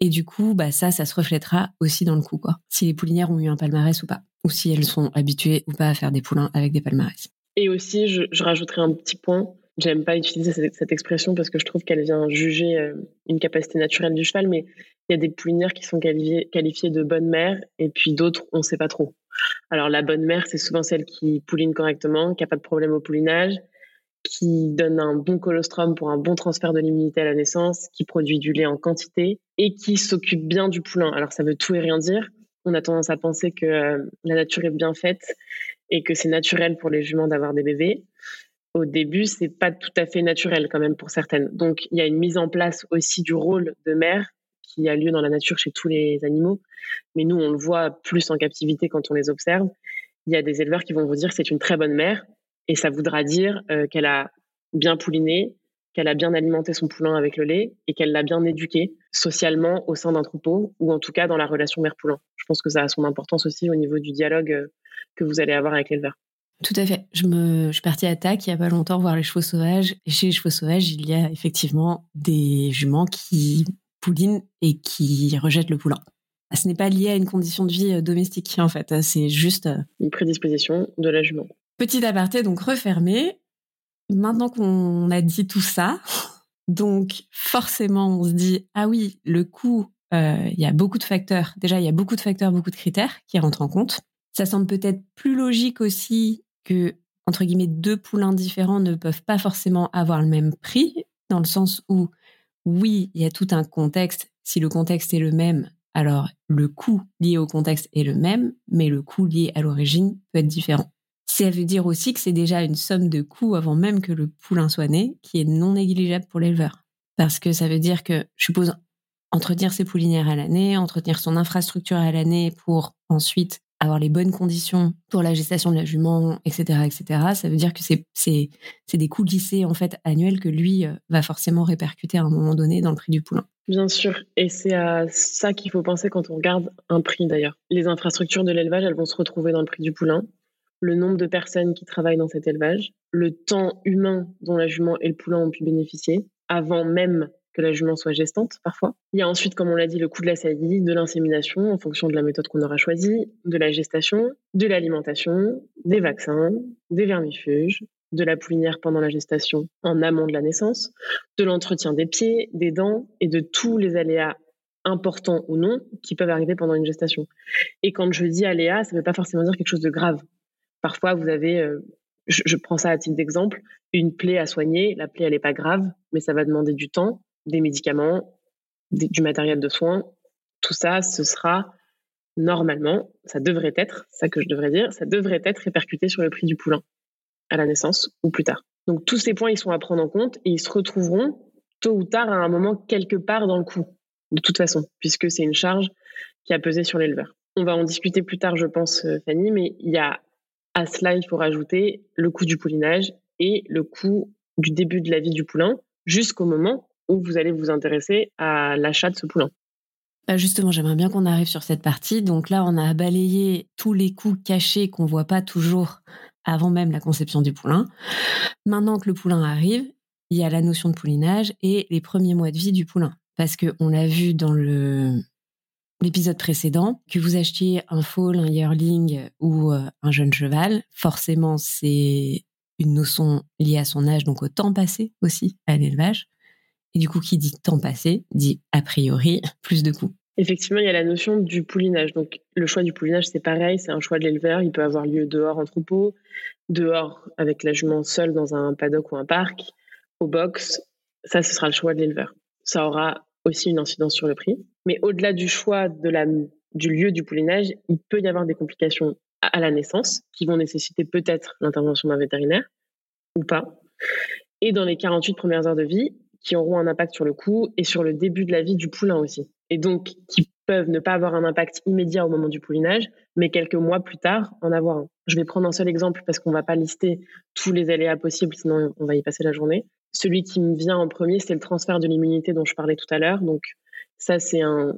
Et du coup, bah ça, ça se reflètera aussi dans le coup, quoi. Si les poulinières ont eu un palmarès ou pas, ou si elles sont habituées ou pas à faire des poulains avec des palmarès. Et aussi, je rajouterai un petit point. J'aime pas utiliser cette, expression parce que je trouve qu'elle vient juger euh, une capacité naturelle du cheval, mais il y a des poulinières qui sont qualifiées, de bonnes mères et puis d'autres, on sait pas trop. Alors la bonne mère, c'est souvent celle qui pouline correctement, qui a pas de problème au poulinage, qui donne un bon colostrum pour un bon transfert de l'immunité à la naissance, qui produit du lait en quantité et qui s'occupe bien du poulain. Alors ça veut tout et rien dire. On a tendance à penser que euh, la nature est bien faite et que c'est naturel pour les juments d'avoir des bébés. Au début, c'est pas tout à fait naturel quand même pour certaines. Donc il y a une mise en place aussi du rôle de mère qui a lieu dans la nature chez tous les animaux, mais nous on le voit plus en captivité quand on les observe. Il y a des éleveurs qui vont vous dire que c'est une très bonne mère, et ça voudra dire euh, qu'elle a bien pouliné, qu'elle a bien alimenté son poulain avec le lait et qu'elle l'a bien éduqué socialement au sein d'un troupeau ou en tout cas dans la relation mère-poulain. Je pense que ça a son importance aussi au niveau du dialogue euh, que vous allez avoir avec l'éleveur. Tout à fait. Je, me, je suis partie à TAC il n'y a pas longtemps voir les chevaux sauvages. Et chez les chevaux sauvages, il y a effectivement des juments qui poulinent et qui rejettent le poulain. Ce n'est pas lié à une condition de vie euh, domestique, en fait. C'est juste... Euh, une prédisposition de la jument. Petit aparté, donc refermé. Maintenant qu'on a dit tout ça, [LAUGHS] donc forcément, on se dit, ah oui, le coût, euh, il y a beaucoup de facteurs. Déjà, il y a beaucoup de facteurs, beaucoup de critères qui rentrent en compte. Ça semble peut-être plus logique aussi que, entre guillemets, deux poulains différents ne peuvent pas forcément avoir le même prix, dans le sens où, oui, il y a tout un contexte. Si le contexte est le même, alors le coût lié au contexte est le même, mais le coût lié à l'origine peut être différent. Ça veut dire aussi que c'est déjà une somme de coûts avant même que le poulain soit né, qui est non négligeable pour l'éleveur. Parce que ça veut dire que, je suppose, entretenir ses poulinières à l'année, entretenir son infrastructure à l'année pour ensuite avoir les bonnes conditions pour la gestation de la jument, etc., etc. Ça veut dire que c'est c'est c'est des coûts lissés en fait annuels que lui euh, va forcément répercuter à un moment donné dans le prix du poulain. Bien sûr, et c'est à ça qu'il faut penser quand on regarde un prix d'ailleurs. Les infrastructures de l'élevage, elles vont se retrouver dans le prix du poulain. Le nombre de personnes qui travaillent dans cet élevage, le temps humain dont la jument et le poulain ont pu bénéficier, avant même que la jument soit gestante parfois. Il y a ensuite, comme on l'a dit, le coût de la saillie, de l'insémination en fonction de la méthode qu'on aura choisie, de la gestation, de l'alimentation, des vaccins, des vermifuges, de la poulinière pendant la gestation en amont de la naissance, de l'entretien des pieds, des dents et de tous les aléas importants ou non qui peuvent arriver pendant une gestation. Et quand je dis aléas, ça ne veut pas forcément dire quelque chose de grave. Parfois, vous avez, euh, je, je, prends ça à titre d'exemple, une plaie à soigner. La plaie, elle n'est pas grave, mais ça va demander du temps des médicaments, du matériel de soins, tout ça, ce sera normalement, ça devrait être, ça que je devrais dire, ça devrait être répercuté sur le prix du poulain à la naissance ou plus tard. Donc tous ces points, ils sont à prendre en compte et ils se retrouveront tôt ou tard à un moment quelque part dans le coût, de toute façon, puisque c'est une charge qui a pesé sur l'éleveur. On va en discuter plus tard, je pense, euh, Fanny, mais il y a à cela, il faut rajouter le coût du poulinage et le coût du début de la vie du poulain jusqu'au moment où vous allez vous intéresser à l'achat de ce poulain. Bah, justement, j'aimerais bien qu'on arrive sur cette partie. Donc là, on a balayé tous les coûts cachés qu'on voit pas toujours avant même la conception du poulain. Maintenant que le poulain arrive, il y a la notion de poulinage et les premiers mois de vie du poulain. Parce qu'on l'a vu dans l'épisode précédent, que vous achetiez un foal, un yearling ou euh, un jeune cheval, forcément c'est une notion liée à son âge, donc au temps passé aussi à l'élevage. Et du coup, qui dit temps passé, dit a priori [LAUGHS] plus de coûts. Effectivement, il y a la notion du poulinage. Donc, le choix du poulinage, c'est pareil, c'est un choix de l'éleveur. Il peut avoir lieu dehors en troupeau, dehors avec la jument seule dans un paddock ou un parc, au box. Ça, ce sera le choix de l'éleveur. Ça aura aussi une incidence sur le prix. Mais au-delà du choix du lieu du poulinage, il peut y avoir des complications à la naissance qui vont nécessiter peut-être l'intervention d'un vétérinaire ou pas. Et dans les 48 premières heures de vie, qui auront un impact sur le coût et sur le début de la vie du poulain aussi. Et donc, qui peuvent ne pas avoir un impact immédiat au moment du poulinage, mais quelques mois plus tard en avoir un. Je vais prendre un seul exemple parce qu'on ne va pas lister tous les aléas possibles, sinon on va y passer la journée. Celui qui me vient en premier, c'est le transfert de l'immunité dont je parlais tout à l'heure. Donc, ça, c'est un,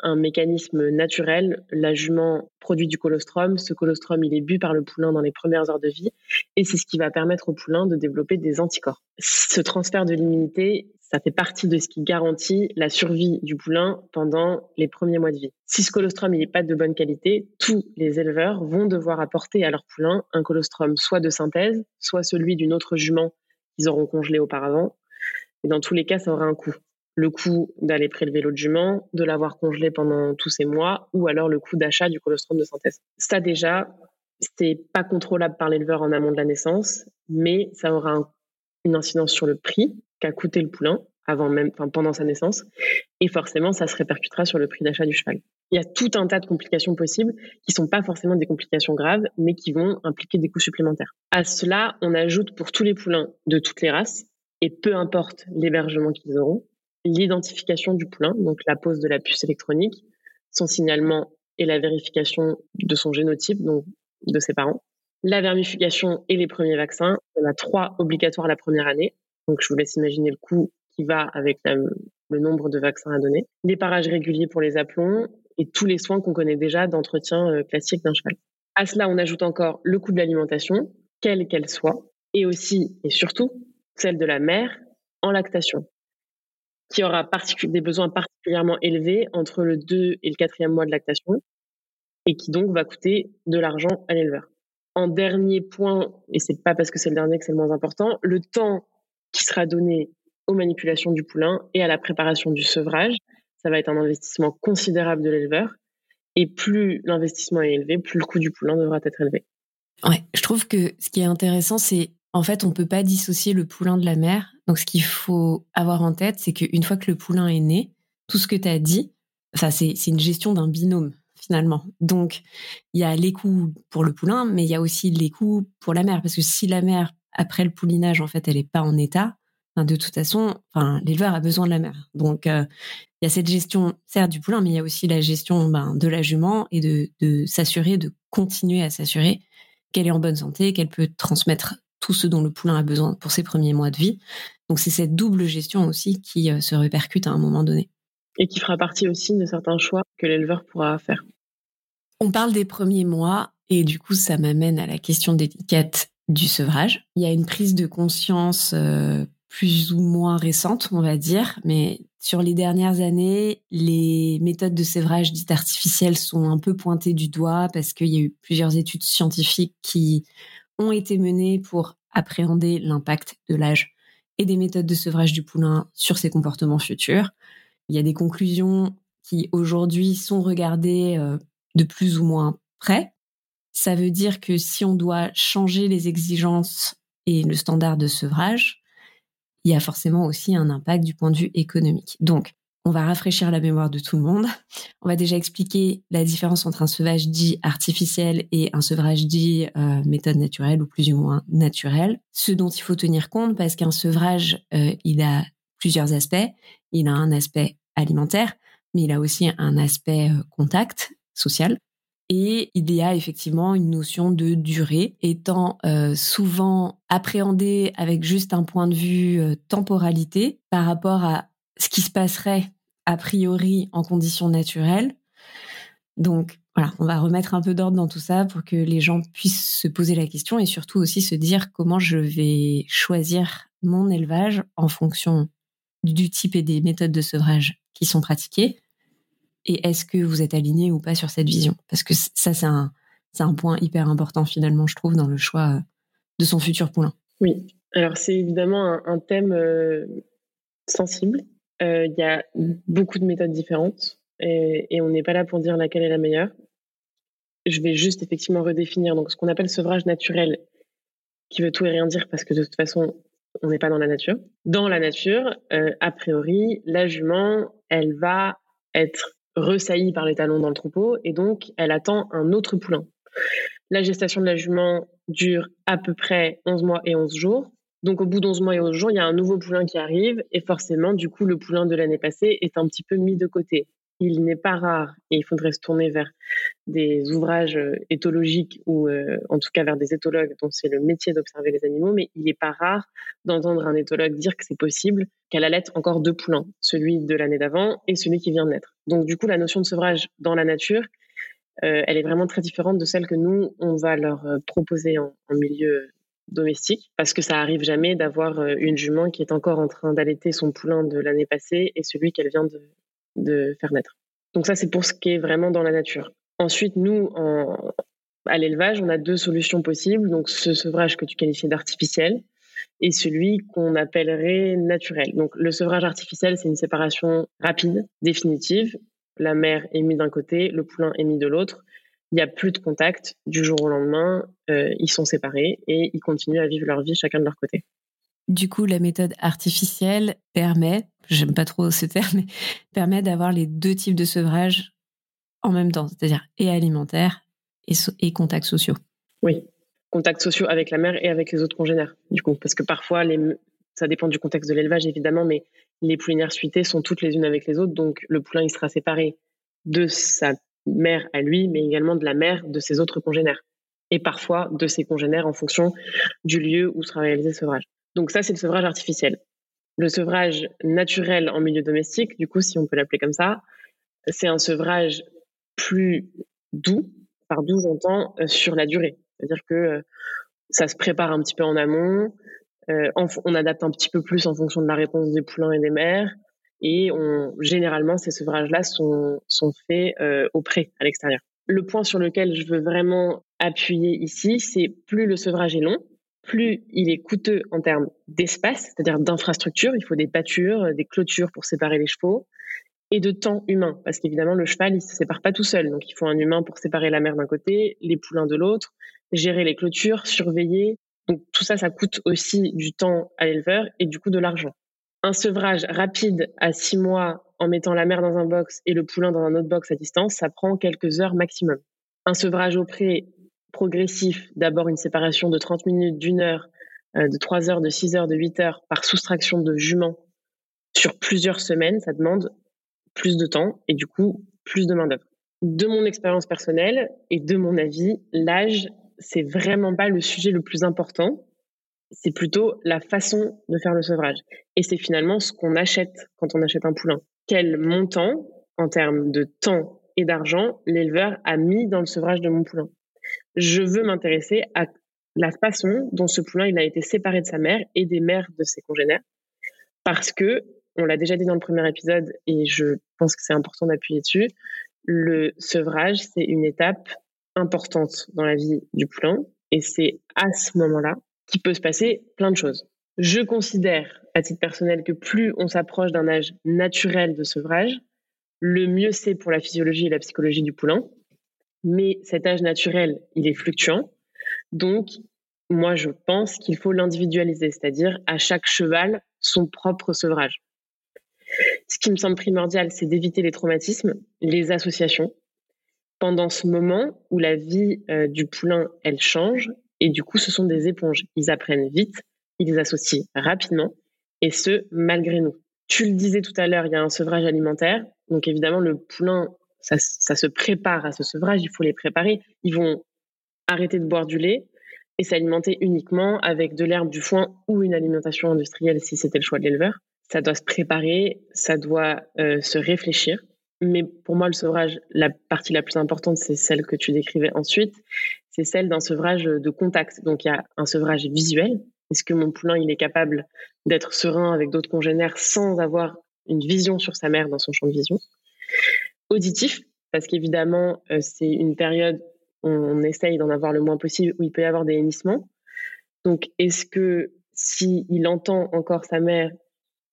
un mécanisme naturel. La jument produit du colostrum. Ce colostrum, il est bu par le poulain dans les premières heures de vie et c'est ce qui va permettre au poulain de développer des anticorps. Ce transfert de l'immunité, ça fait partie de ce qui garantit la survie du poulain pendant les premiers mois de vie. Si ce colostrum n'est pas de bonne qualité, tous les éleveurs vont devoir apporter à leur poulain un colostrum soit de synthèse, soit celui d'une autre jument qu'ils auront congelé auparavant. Et dans tous les cas, ça aura un coût le coût d'aller prélever l'eau de jument, de l'avoir congelé pendant tous ces mois, ou alors le coût d'achat du colostrum de synthèse. Ça déjà, c'est pas contrôlable par l'éleveur en amont de la naissance, mais ça aura une incidence sur le prix qu'a coûté le poulain avant même, enfin, pendant sa naissance, et forcément, ça se répercutera sur le prix d'achat du cheval. Il y a tout un tas de complications possibles qui sont pas forcément des complications graves, mais qui vont impliquer des coûts supplémentaires. À cela, on ajoute pour tous les poulains de toutes les races, et peu importe l'hébergement qu'ils auront, l'identification du poulain, donc la pose de la puce électronique, son signalement et la vérification de son génotype, donc de ses parents. La vermifugation et les premiers vaccins. En a trois obligatoires la première année. Donc, je vous laisse imaginer le coût qui va avec le nombre de vaccins à donner. Les parages réguliers pour les aplombs et tous les soins qu'on connaît déjà d'entretien euh, classique d'un cheval. À cela, on ajoute encore le coût de l'alimentation, quelle qu'elle soit, et aussi et surtout celle de la mère en lactation, qui aura des besoins particulièrement élevés entre le 2 et le 4e mois de lactation, et qui donc va coûter de l'argent à l'éleveur. En dernier point, et c'est pas parce que c'est le dernier que c'est le moins important, le temps qui sera donné aux manipulations du poulain et à la préparation du sevrage, ça va être un investissement considérable de l'éleveur. Et plus l'investissement est élevé, plus le coût du poulain devra être élevé. Ouais, je trouve que ce qui est intéressant, c'est en fait, on peut pas dissocier le poulain de la mère. Donc, ce qu'il faut avoir en tête, c'est qu'une fois que le poulain est né, tout ce que tu as dit, c'est une gestion d'un binôme finalement. Donc, il y a les coûts pour le poulain, mais il y a aussi les coûts pour la mère. Parce que si la mère, après le poulinage, en fait, elle n'est pas en état, de toute façon, l'éleveur a besoin de la mère. Donc, euh, il y a cette gestion, certes, du poulain, mais il y a aussi la gestion ben, de la jument et de s'assurer, de continuer à s'assurer qu'elle est en bonne santé, qu'elle peut transmettre tout ce dont le poulain a besoin pour ses premiers mois de vie. Donc, c'est cette double gestion aussi qui euh, se répercute à un moment donné. Et qui fera partie aussi de certains choix que l'éleveur pourra faire. On parle des premiers mois et du coup, ça m'amène à la question d'étiquette du sevrage. Il y a une prise de conscience euh, plus ou moins récente, on va dire, mais sur les dernières années, les méthodes de sévrage dites artificielles sont un peu pointées du doigt parce qu'il y a eu plusieurs études scientifiques qui ont été menées pour appréhender l'impact de l'âge et des méthodes de sevrage du poulain sur ses comportements futurs. Il y a des conclusions qui aujourd'hui sont regardées euh, de plus ou moins près. Ça veut dire que si on doit changer les exigences et le standard de sevrage, il y a forcément aussi un impact du point de vue économique. Donc, on va rafraîchir la mémoire de tout le monde. On va déjà expliquer la différence entre un sevrage dit artificiel et un sevrage dit euh, méthode naturelle ou plus ou moins naturelle. Ce dont il faut tenir compte parce qu'un sevrage, euh, il a plusieurs aspects. Il a un aspect alimentaire, mais il a aussi un aspect euh, contact social. Et il y a effectivement une notion de durée, étant souvent appréhendée avec juste un point de vue temporalité par rapport à ce qui se passerait a priori en conditions naturelles. Donc voilà, on va remettre un peu d'ordre dans tout ça pour que les gens puissent se poser la question et surtout aussi se dire comment je vais choisir mon élevage en fonction du type et des méthodes de sevrage qui sont pratiquées et est-ce que vous êtes aligné ou pas sur cette vision? Parce que ça, c'est un, point hyper important finalement, je trouve, dans le choix euh, de son futur poulain. Oui, alors c'est évidemment un, thème euh, sensible. Euh, il y a beaucoup de méthodes différentes et, on n'est pas là pour dire laquelle est la meilleure. Je vais juste effectivement redéfinir donc ce qu'on appelle sevrage naturel, qui veut tout et rien dire parce que de toute façon, on n'est pas dans la nature. Dans la nature, a priori, la jument, elle va être ressaillie par les talons dans le troupeau et donc elle attend un autre poulain. La gestation de la jument dure à peu près 11 mois et 11 jours. Donc au bout d'11 mois et 11 jours, il y a un nouveau poulain qui arrive et forcément, du coup, le poulain de l'année passée est un petit peu mis de côté il n'est pas rare, et il faudrait se tourner vers des ouvrages euh, éthologiques ou euh, en tout cas vers des éthologues dont c'est le métier d'observer les animaux, mais il n'est pas rare d'entendre un éthologue dire que c'est possible qu'elle allait encore deux poulains, celui de l'année d'avant et celui qui vient de naître. Donc du coup, la notion de sevrage dans la nature, euh, elle est vraiment très différente de celle que nous, on va leur proposer en, en milieu domestique, parce que ça arrive jamais d'avoir une jument qui est encore en train d'allaiter son poulain de l'année passée et celui qu'elle vient de, de faire naître. Donc ça, c'est pour ce qui est vraiment dans la nature. Ensuite, nous, à l'élevage, on a deux solutions possibles. Donc ce sevrage que tu qualifies d'artificiel et celui qu'on appellerait naturel. Donc le sevrage artificiel, c'est une séparation rapide, définitive. La mère est mise d'un côté, le poulain est mis de l'autre. Il n'y a plus de contact du jour au lendemain. Euh, ils sont séparés et ils continuent à vivre leur vie chacun de leur côté. Du coup, la méthode artificielle permet, j'aime pas trop ce terme, mais [LAUGHS] permet d'avoir les deux types de sevrage en même temps, c'est-à-dire et alimentaire et, et contacts sociaux. Oui, contacts sociaux avec la mère et avec les autres congénères, du coup, parce que parfois, les, ça dépend du contexte de l'élevage évidemment, mais les poulinières suitées sont toutes les unes avec les autres, donc le poulain il sera séparé de sa mère à lui, mais également de la mère de ses autres congénères, et parfois de ses congénères en fonction du lieu où sera réalisé le sevrage. Donc ça, c'est le sevrage artificiel. Le sevrage naturel en milieu domestique, du coup, si on peut l'appeler comme ça, c'est un sevrage plus doux, par doux, j'entends sur la durée. C'est-à-dire que ça se prépare un petit peu en amont, on adapte un petit peu plus en fonction de la réponse des poulains et des mères. Et on, généralement, ces sevrages-là sont, sont faits au pré, à l'extérieur. Le point sur lequel je veux vraiment appuyer ici, c'est plus le sevrage est long, plus il est coûteux en termes d'espace, c'est-à-dire d'infrastructure. Il faut des pâtures, des clôtures pour séparer les chevaux et de temps humain, parce qu'évidemment, le cheval, il se sépare pas tout seul. Donc, il faut un humain pour séparer la mère d'un côté, les poulains de l'autre, gérer les clôtures, surveiller. Donc, tout ça, ça coûte aussi du temps à l'éleveur et du coup de l'argent. Un sevrage rapide à six mois en mettant la mère dans un box et le poulain dans un autre box à distance, ça prend quelques heures maximum. Un sevrage au pré progressif, d'abord une séparation de 30 minutes, d'une heure, euh, de 3 heures, de 6 heures, de 8 heures par soustraction de juments sur plusieurs semaines, ça demande plus de temps et du coup plus de main-d'œuvre. De mon expérience personnelle et de mon avis, l'âge, c'est vraiment pas le sujet le plus important. C'est plutôt la façon de faire le sevrage. Et c'est finalement ce qu'on achète quand on achète un poulain. Quel montant, en termes de temps et d'argent, l'éleveur a mis dans le sevrage de mon poulain? Je veux m'intéresser à la façon dont ce poulain il a été séparé de sa mère et des mères de ses congénères. Parce que, on l'a déjà dit dans le premier épisode, et je pense que c'est important d'appuyer dessus, le sevrage, c'est une étape importante dans la vie du poulain. Et c'est à ce moment-là qu'il peut se passer plein de choses. Je considère, à titre personnel, que plus on s'approche d'un âge naturel de sevrage, le mieux c'est pour la physiologie et la psychologie du poulain mais cet âge naturel, il est fluctuant. Donc, moi, je pense qu'il faut l'individualiser, c'est-à-dire à chaque cheval son propre sevrage. Ce qui me semble primordial, c'est d'éviter les traumatismes, les associations, pendant ce moment où la vie euh, du poulain, elle change, et du coup, ce sont des éponges. Ils apprennent vite, ils associent rapidement, et ce, malgré nous. Tu le disais tout à l'heure, il y a un sevrage alimentaire, donc évidemment, le poulain ça, se prépare à ce sevrage, il faut les préparer. Ils vont arrêter de boire du lait et s'alimenter uniquement avec de l'herbe, du foin ou une alimentation industrielle si c'était le choix de l'éleveur. Ça doit se préparer, ça doit euh, se réfléchir. Mais pour moi, le sevrage, la partie la plus importante, c'est celle que tu décrivais ensuite. C'est celle d'un sevrage de contact. Donc, il y a un sevrage visuel. Est-ce que mon poulain, il est capable d'être serein avec d'autres congénères sans avoir une vision sur sa mère dans son champ de vision? Auditif, parce qu'évidemment, euh, c'est une période où on essaye d'en avoir le moins possible, où il peut y avoir des hennissements. Donc, est-ce que s'il entend encore sa mère,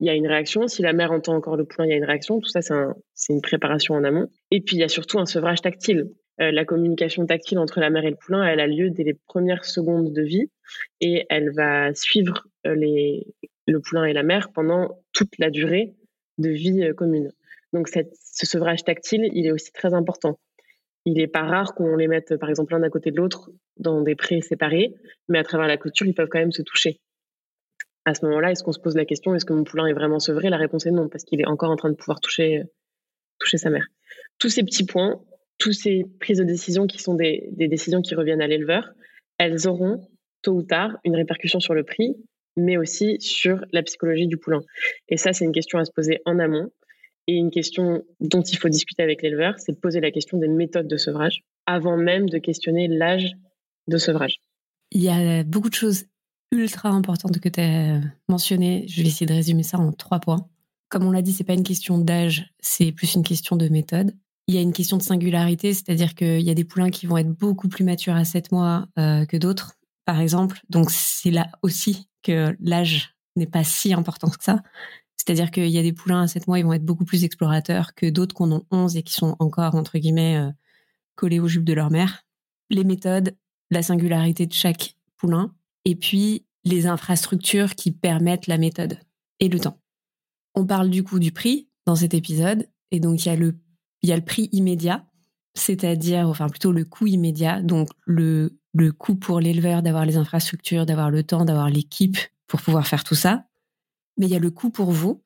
il y a une réaction? Si la mère entend encore le poulain, il y a une réaction? Tout ça, c'est une préparation en amont. Et puis, il y a surtout un sevrage tactile. Euh, la communication tactile entre la mère et le poulain, elle a lieu dès les premières secondes de vie et elle va suivre euh, les, le poulain et la mère pendant toute la durée de vie commune. Donc ce sevrage tactile, il est aussi très important. Il n'est pas rare qu'on les mette, par exemple, l'un à côté de l'autre dans des prés séparés, mais à travers la couture, ils peuvent quand même se toucher. À ce moment-là, est-ce qu'on se pose la question, est-ce que mon poulain est vraiment sevré? La réponse est non, parce qu'il est encore en train de pouvoir toucher, toucher sa mère. Tous ces petits points, toutes ces prises de décision qui sont des, des décisions qui reviennent à l'éleveur, elles auront tôt ou tard une répercussion sur le prix, mais aussi sur la psychologie du poulain. Et ça, c'est une question à se poser en amont. Et une question dont il faut discuter avec l'éleveur, c'est de poser la question des méthodes de sevrage avant même de questionner l'âge de sevrage. Il y a beaucoup de choses ultra importantes que tu as mentionnées. Je vais essayer de résumer ça en trois points. Comme on l'a dit, c'est pas une question d'âge, c'est plus une question de méthode. Il y a une question de singularité, c'est-à-dire qu'il y a des poulains qui vont être beaucoup plus matures à 7 mois euh, que d'autres, par exemple. Donc c'est là aussi que l'âge n'est pas si important que ça. C'est-à-dire qu'il y a des poulains à 7 mois, ils vont être beaucoup plus explorateurs que d'autres qu'on en 11 et qui sont encore, entre guillemets, euh, collés aux jupes de leur mère. Les méthodes, la singularité de chaque poulain, et puis les infrastructures qui permettent la méthode et le temps. On parle du coup du prix dans cet épisode, et donc il y a le, il y a le prix immédiat, c'est-à-dire, enfin plutôt le coût immédiat, donc le, le coût pour l'éleveur d'avoir les infrastructures, d'avoir le temps, d'avoir l'équipe pour pouvoir faire tout ça, mais il y a le coût pour vous,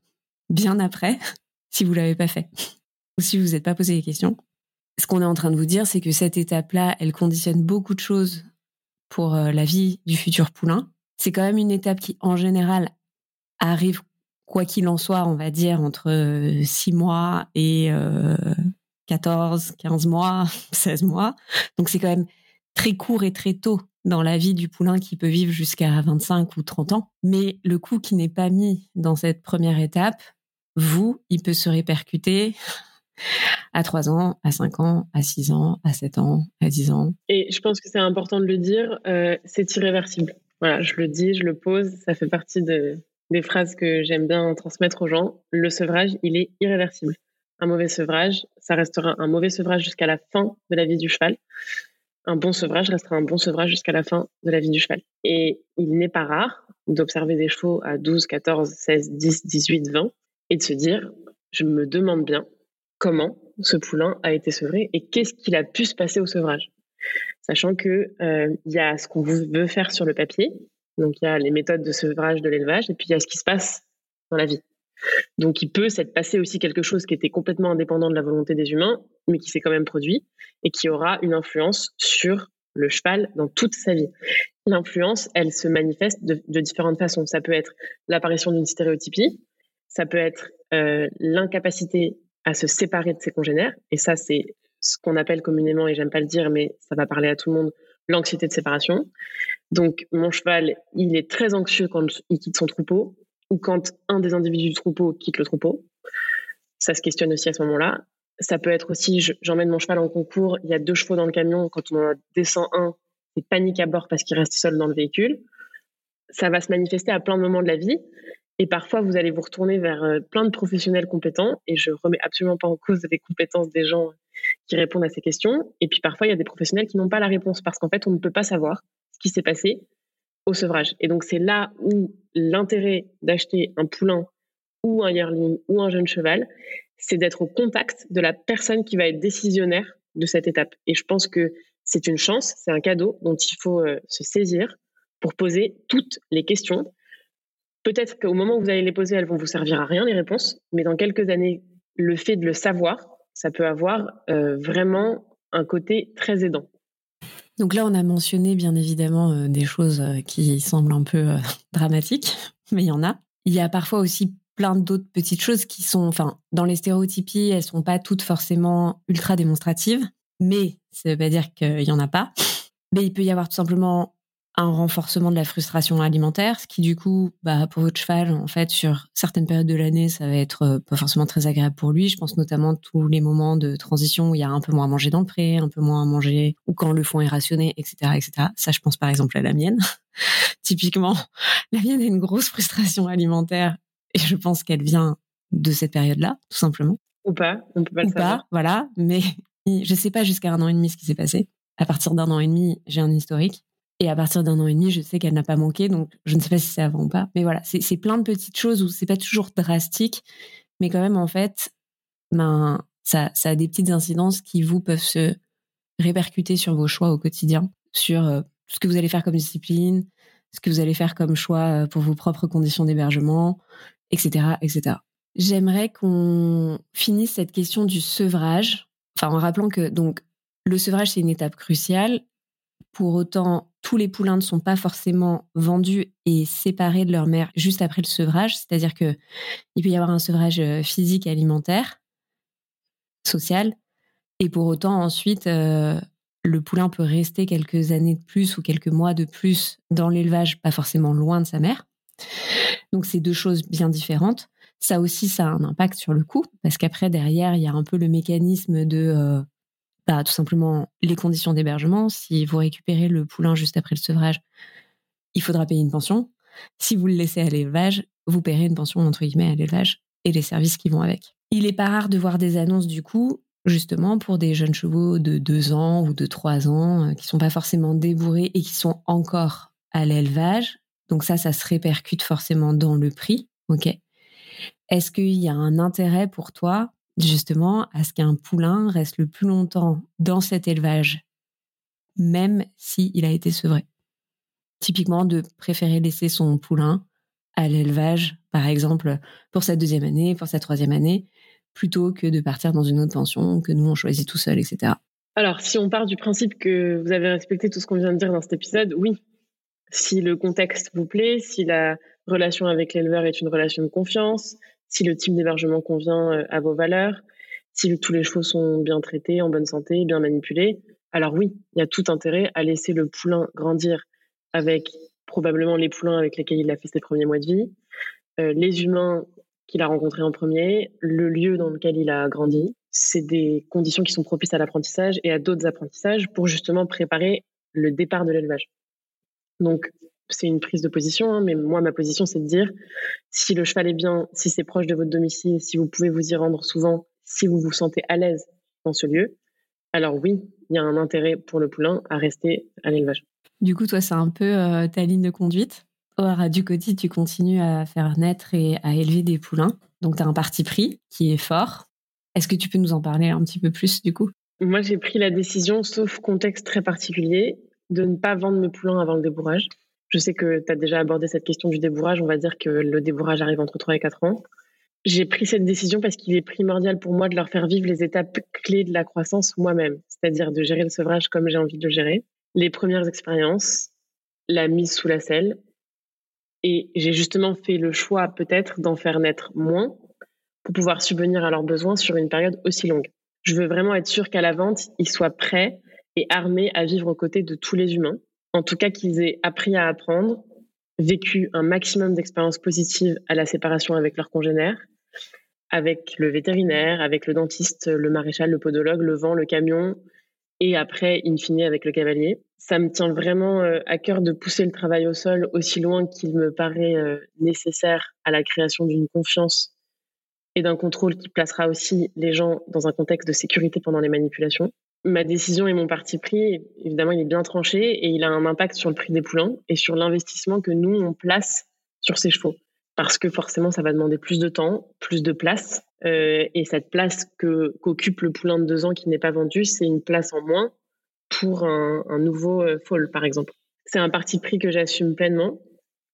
bien après, [LAUGHS] si vous l'avez pas fait, ou si vous n'êtes pas posé les questions. Ce qu'on est en train de vous dire, c'est que cette étape-là, elle conditionne beaucoup de choses pour euh, la vie du futur poulain. C'est quand même une étape qui, en général, arrive, quoi qu'il en soit, on va dire, entre euh, six mois et 14, 15 mois, [LAUGHS] 16 mois. Donc c'est quand même très court et très tôt dans la vie du poulain qui peut vivre jusqu'à 25 ou 30 ans. Mais le coût qui n'est pas mis dans cette première étape, vous, il peut se répercuter [LAUGHS] à 3 ans, à 5 ans, à 6 ans, à 7 ans, à 10 ans. Et je pense que c'est important de le dire, euh, c'est irréversible. Voilà, je le dis, je le pose, ça fait partie de, des phrases que j'aime bien transmettre aux gens. Le sevrage, il est irréversible. Un mauvais sevrage, ça restera un mauvais sevrage jusqu'à la fin de la vie du cheval. Un bon sevrage restera un bon sevrage jusqu'à la fin de la vie du cheval. Et il n'est pas rare d'observer des chevaux à 12, 14, 16, 10, 18, 20 et de se dire, je me demande bien comment ce poulain a été sevré et qu'est-ce qu'il a pu se passer au sevrage. Sachant que euh, il y a ce qu'on veut faire sur le papier, donc il y a les méthodes de sevrage de l'élevage et puis il y a ce qui se passe dans la vie. Donc il peut s'être passé aussi quelque chose qui était complètement indépendant de la volonté des humains, mais qui s'est quand même produit et qui aura une influence sur le cheval dans toute sa vie. L'influence, elle se manifeste de, différentes façons. Ça peut être l'apparition d'une stéréotypie, ça peut être euh, l'incapacité à se séparer de ses congénères, et ça c'est ce qu'on appelle communément, et j'aime pas le dire, mais ça va parler à tout le monde, l'anxiété de séparation. Donc, mon cheval, il est très anxieux quand il quitte son troupeau ou quand un des individus du troupeau quitte le troupeau. Ça se questionne aussi à ce moment-là. Ça peut être aussi, j'emmène mon cheval en concours, il y a deux chevaux dans le camion, quand on en descend un, c'est panique à bord parce qu'il reste seul dans le véhicule. Ça va se manifester à plein de moments de la vie. Et parfois, vous allez vous retourner vers euh, plein de professionnels compétents. Et je remets absolument pas en cause les compétences des gens qui répondent à ces questions. Et puis parfois, il y a des professionnels qui n'ont pas la réponse parce qu'en fait, on ne peut pas savoir ce qui s'est passé au sevrage. Et donc, c'est là où l'intérêt d'acheter un poulain ou un yearling ou un jeune cheval, c'est d'être au contact de la personne qui va être décisionnaire de cette étape. Et je pense que c'est une chance, c'est un cadeau dont il faut euh, se saisir pour poser toutes les questions. Peut-être qu'au moment où vous allez les poser, elles vont vous servir à rien, les réponses, mais dans quelques années, le fait de le savoir, ça peut avoir euh, vraiment un côté très aidant. Donc là, on a mentionné bien évidemment euh, des choses euh, qui semblent un peu [LAUGHS] dramatiques, mais il y en a. Il y a parfois aussi plein d'autres petites choses qui sont, enfin, dans les stéréotypies, elles sont pas toutes forcément ultra démonstratives, mais ça veut pas dire qu'il y en a pas. Mais il peut y avoir tout simplement un renforcement de la frustration alimentaire, ce qui du coup, bah, pour votre cheval, en fait, sur certaines périodes de l'année, ça va être euh, pas forcément très agréable pour lui. Je pense notamment à tous les moments de transition où il y a un peu moins à manger dans le pré, un peu moins à manger, ou quand le fond est rationné, etc., etc. Ça, je pense par exemple à la mienne. [LAUGHS] Typiquement, [LAUGHS] la mienne a une grosse frustration alimentaire et je pense qu'elle vient de cette période-là, tout simplement. Ou pas, on peut pas le savoir. Pas, voilà, mais [LAUGHS] je sais pas jusqu'à un an et demi ce qui s'est passé. À partir d'un an et demi, j'ai un historique et à partir d'un an et demi, je sais qu'elle n'a pas manqué, donc je ne sais pas si c'est avant ou pas. Mais voilà, c'est plein de petites choses où c'est pas toujours drastique, mais quand même, en fait, ben, ça, ça a des petites incidences qui vous peuvent se répercuter sur vos choix au quotidien, sur euh, ce que vous allez faire comme discipline, ce que vous allez faire comme choix euh, pour vos propres conditions d'hébergement, etc., etc. J'aimerais qu'on finisse cette question du sevrage, enfin en rappelant que donc le sevrage c'est une étape cruciale. Pour autant, tous les poulains ne sont pas forcément vendus et séparés de leur mère juste après le sevrage, c'est-à-dire que il peut y avoir un sevrage euh, physique, alimentaire, social, et pour autant ensuite euh, le poulain peut rester quelques années de plus ou quelques mois de plus dans l'élevage, pas forcément loin de sa mère. Donc c'est deux choses bien différentes. Ça aussi, ça a un impact sur le coût, parce qu'après derrière, il y a un peu le mécanisme de euh, bah, tout simplement les conditions d'hébergement. Si vous récupérez le poulain juste après le sevrage, il faudra payer une pension. Si vous le laissez à l'élevage, vous paierez une pension entre guillemets à l'élevage et les services qui vont avec. Il est pas rare de voir des annonces du coup, justement pour des jeunes chevaux de 2 ans ou de 3 ans euh, qui sont pas forcément débourrés et qui sont encore à l'élevage. Donc ça, ça se répercute forcément dans le prix. Ok? Est-ce qu'il y a un intérêt pour toi justement à ce qu'un poulain reste le plus longtemps dans cet élevage, même s'il a été sevré. Typiquement, de préférer laisser son poulain à l'élevage, par exemple, pour sa deuxième année, pour sa troisième année, plutôt que de partir dans une autre pension que nous on choisit tout seul, etc. Alors, si on part du principe que vous avez respecté tout ce qu'on vient de dire dans cet épisode, oui. Si le contexte vous plaît, si la relation avec l'éleveur est une relation de confiance, si le type d'hébergement convient euh, à vos valeurs, si tous les chevaux sont bien traités, en bonne santé, bien manipulés, alors oui, il y a tout intérêt à laisser le poulain grandir avec probablement les poulains avec lesquels il a fait ses premiers mois de vie, euh, les humains qu'il a rencontrés en premier, le lieu dans lequel il a grandi. C'est des conditions qui sont propices à l'apprentissage et à d'autres apprentissages pour justement préparer le départ de l'élevage. Donc, c'est une prise de position, hein, mais moi, ma position, c'est de dire si le cheval est bien, si c'est proche de votre domicile, si vous pouvez vous y rendre souvent, si vous vous sentez à l'aise dans ce lieu, alors oui, il y a un intérêt pour le poulain à rester à l'élevage. Du coup, toi, c'est un peu euh, ta ligne de conduite. Haras du Coty, tu continues à faire naître et à élever des poulains. Donc, tu as un parti pris qui est fort. Est-ce que tu peux nous en parler un petit peu plus, du coup? Moi, j'ai pris la décision, sauf contexte très particulier, de ne pas vendre mes poulains avant le débourrage. Je sais que tu as déjà abordé cette question du débourrage. On va dire que le débourrage arrive entre 3 et 4 ans. J'ai pris cette décision parce qu'il est primordial pour moi de leur faire vivre les étapes clés de la croissance moi-même, c'est-à-dire de gérer le sevrage comme j'ai envie de le gérer, les premières expériences, la mise sous la selle. Et j'ai justement fait le choix peut-être d'en faire naître moins pour pouvoir subvenir à leurs besoins sur une période aussi longue. Je veux vraiment être sûr qu'à la vente, ils soient prêts et armés à vivre aux côtés de tous les humains. En tout cas, qu'ils aient appris à apprendre, vécu un maximum d'expériences positives à la séparation avec leurs congénères, avec le vétérinaire, avec le dentiste, le maréchal, le podologue, le vent, le camion, et après, in fine, avec le cavalier. Ça me tient vraiment euh, à cœur de pousser le travail au sol aussi loin qu'il me paraît euh, nécessaire à la création d'une confiance et d'un contrôle qui placera aussi les gens dans un contexte de sécurité pendant les manipulations. Ma décision et mon parti pris, évidemment, il est bien tranché et il a un impact sur le prix des poulains et sur l'investissement que nous, on place sur ces chevaux. Parce que forcément, ça va demander plus de temps, plus de place. Euh, et cette place qu'occupe le poulain de deux ans qui n'est pas vendu, c'est une place en moins pour un, nouveau euh, par exemple. C'est un parti pris que j'assume pleinement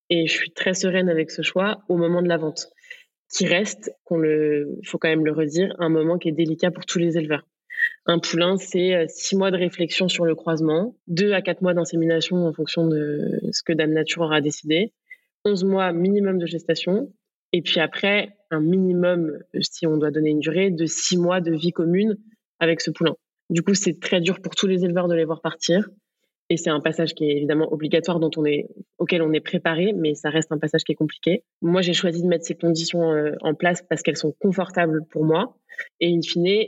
et je suis très sereine avec ce choix au moment de la vente. Qui reste, qu'on le, faut quand même le redire, un moment qui est délicat pour tous les éleveurs. Un poulain, c'est euh, six mois de réflexion sur le croisement, deux à quatre mois d'insémination en fonction de ce que Dame Nature aura décidé, onze mois minimum de gestation, et puis après, un minimum, si on doit donner une durée, de six mois de vie commune avec ce poulain. Du coup, c'est très dur pour tous les éleveurs de les voir partir. Et c'est un passage qui est évidemment obligatoire, dont on est, auquel on est préparé, mais ça reste un passage qui est compliqué. Moi, j'ai choisi de mettre ces conditions euh, en place parce qu'elles sont confortables pour moi. Et in fine,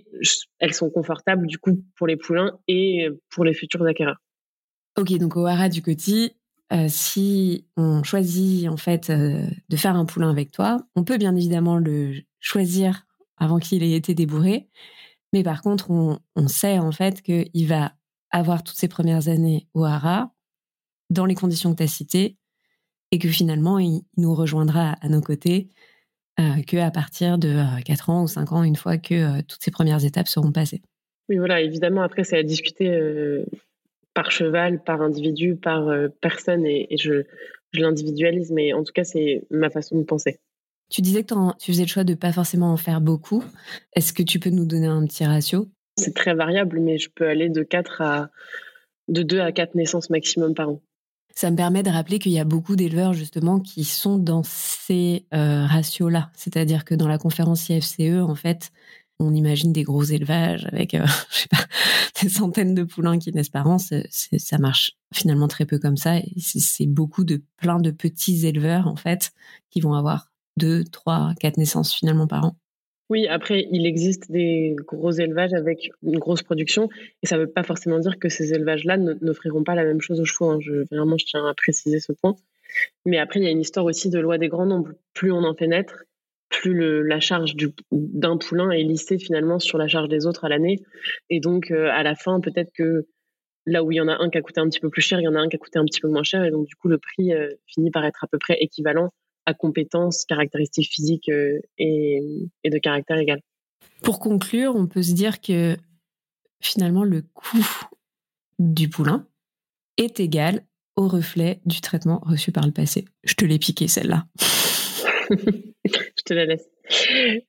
elles sont confortables du coup pour les poulains et pour les futurs acquéreurs. Ok, donc au haras du Coty, euh, si on choisit en fait euh, de faire un poulain avec toi, on peut bien évidemment le choisir avant qu'il ait été débourré. Mais par contre, on, on sait en fait qu'il va avoir toutes ses premières années au Hara, dans les conditions que tu as citées, et que finalement, il, nous rejoindra à nos côtés euh, qu'à partir de 4 euh, ans ou 5 ans, une fois que euh, toutes ces premières étapes seront passées. Oui, voilà, évidemment, après, c'est à discuter par cheval, par individu, par personne, et, je, je l'individualise, mais en tout cas, c'est ma façon de penser. Tu disais que tu faisais le choix de pas forcément en faire beaucoup. Est-ce que tu peux nous donner un petit ratio? C'est très variable, mais je peux aller de 4 à de 2 à 4 naissances maximum par an. Ça me permet de rappeler qu'il y a beaucoup d'éleveurs justement qui sont dans ces euh, ratios-là. C'est-à-dire que dans la conférence IFCE, en fait, on imagine des gros élevages avec, euh, [LAUGHS] [LAUGHS] des centaines de poulains qui naissent par an. ça marche finalement très peu comme ça. C'est beaucoup de plein de petits éleveurs en fait qui vont avoir deux, trois, quatre naissances finalement par an. Oui, après, il existe des gros élevages avec une grosse production, et ça ne veut pas forcément dire que ces élevages-là n'offriront pas la même chose aux chevaux. Hein. Je, vraiment, je tiens à préciser ce point. Mais après, il y a une histoire aussi de loi des grands nombres. Plus on en fait naître, plus la charge d'un poulain est lissée finalement sur la charge des autres à l'année. Et donc, euh, à la fin, peut-être que là où il y en a un qui a coûté un petit peu plus cher, il y en a un qui a coûté un petit peu moins cher, et donc du coup, le prix euh, finit par être à peu près équivalent à compétences, caractéristiques physiques euh, et, de caractère égal. Pour conclure, on peut se dire que finalement le coût du poulain est égal au reflet du traitement reçu par le passé. Je te l'ai piqué celle-là. [LAUGHS] Je te la laisse.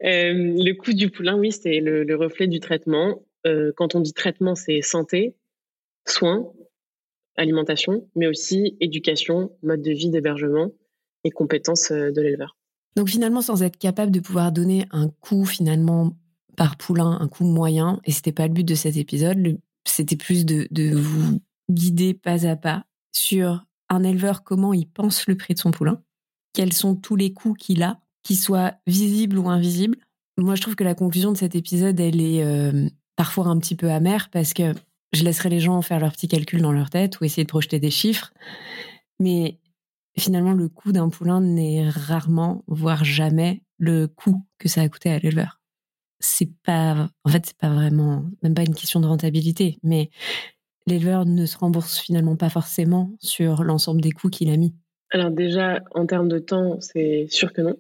Euh, le coût du poulain, oui, c'est le, reflet du traitement. Euh, quand on dit traitement, c'est santé, soins, alimentation, mais aussi éducation, mode de vie, d'hébergement et compétences euh, de l'éleveur. Donc finalement, sans être capable de pouvoir donner un coût finalement par poulain, un coût moyen, et c'était pas le but de cet épisode. C'était plus de, vous guider pas à pas sur un éleveur comment il pense le prix de son poulain, quels sont tous les coûts qu'il a, qu'ils soient visibles ou invisibles. Moi, je trouve que la conclusion de cet épisode, elle est euh, parfois un petit peu amère parce que je laisserai les gens faire leurs petits calculs dans leur tête ou essayer de projeter des chiffres. Mais finalement, le coût d'un poulain n'est rarement, voire jamais, le coût que ça a coûté à l'éleveur. C'est pas, en fait, c'est pas vraiment, même pas une question de rentabilité, mais l'éleveur ne se rembourse finalement pas forcément sur l'ensemble des coûts qu'il a mis. Alors déjà, en termes de temps, c'est sûr que non.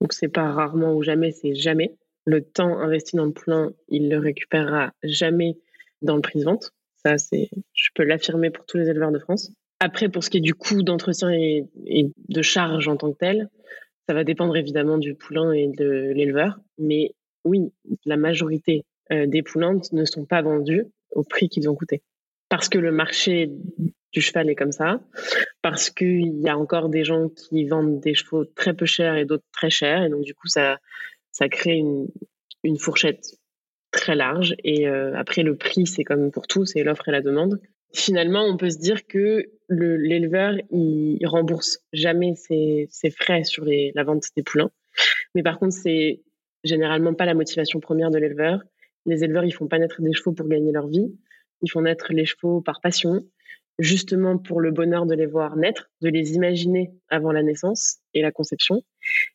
Donc c'est pas rarement ou jamais, c'est jamais. Le temps investi dans le poulain, il le récupérera jamais dans le prix de vente. Ça, c'est, je peux l'affirmer pour tous les éleveurs de France. Après, pour ce qui est du coût d'entretien et, de charge en tant que tel, ça va dépendre évidemment du poulain et de l'éleveur. Mais oui, la majorité euh, des poulains ne sont pas vendus au prix qu'ils ont coûté. Parce que le marché du cheval est comme ça, parce qu'il y a encore des gens qui vendent des chevaux très peu chers et d'autres très chers, et donc du coup ça, ça crée une, une fourchette très large. Et euh, après, le prix, c'est comme pour tout, c'est l'offre et la demande. Finalement, on peut se dire que l'éleveur, il, rembourse jamais ses, frais sur la vente des poulains. Mais par contre, c'est généralement pas la motivation première de l'éleveur. Les éleveurs, ils font pas naître des chevaux pour gagner leur vie. Ils font naître les chevaux par passion, justement pour le bonheur de les voir naître, de les imaginer avant la naissance et la conception,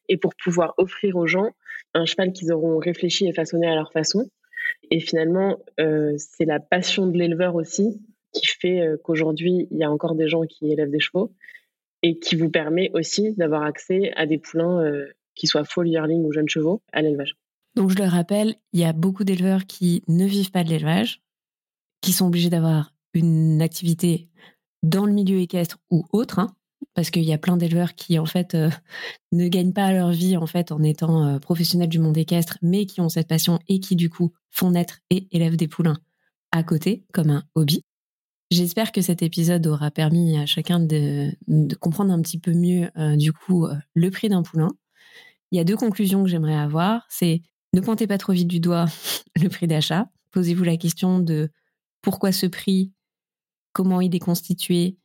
et pour pouvoir offrir aux gens un cheval qu'ils auront réfléchi et façonné à leur façon, et finalement, euh, c'est la passion de l'éleveur aussi qui fait euh, qu'aujourd'hui, il y a encore des gens qui élèvent des chevaux et qui vous permet aussi d'avoir accès à des poulains euh, qui soient faux yearling ou jeunes chevaux à l'élevage. Donc je le rappelle, il y a beaucoup d'éleveurs qui ne vivent pas de l'élevage, qui sont obligés d'avoir une activité dans le milieu équestre ou autre, hein, parce qu'il y a plein d'éleveurs qui en fait euh, [LAUGHS] ne gagnent pas leur vie en fait en étant professionnels du monde équestre, mais qui ont cette passion et qui du coup font naître et élèvent des poulains à côté comme un hobby. J'espère que cet épisode aura permis à chacun de, comprendre un petit peu mieux euh, du coup le prix d'un poulain. Il y a deux conclusions que j'aimerais avoir. C'est ne pointez pas trop vite du doigt [LAUGHS] le prix d'achat. Posez-vous la question de pourquoi ce prix, comment il est constitué,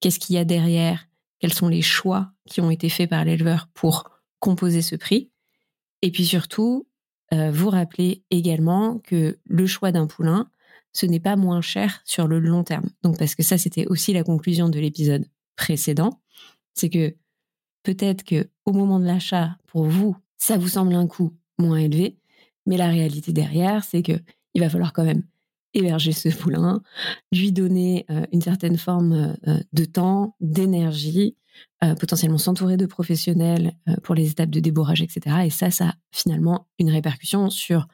qu'est-ce qu'il y a derrière, quels sont les choix qui ont été faits par l'éleveur pour composer ce prix? Et puis surtout, euh, vous rappelez également que le choix d'un poulain, ce n'est pas moins cher sur le long terme. Donc parce que ça, c'était aussi la conclusion de l'épisode précédent, c'est que peut-être que au moment de l'achat, pour vous, ça vous semble un coût moins élevé, mais la réalité derrière, c'est que il va falloir quand même héberger ce [LAUGHS] poulain, lui donner euh, une certaine forme euh, de temps, d'énergie, euh, potentiellement s'entourer de professionnels pour les étapes de débourrage, etc. Et ça, ça a finalement une répercussion sur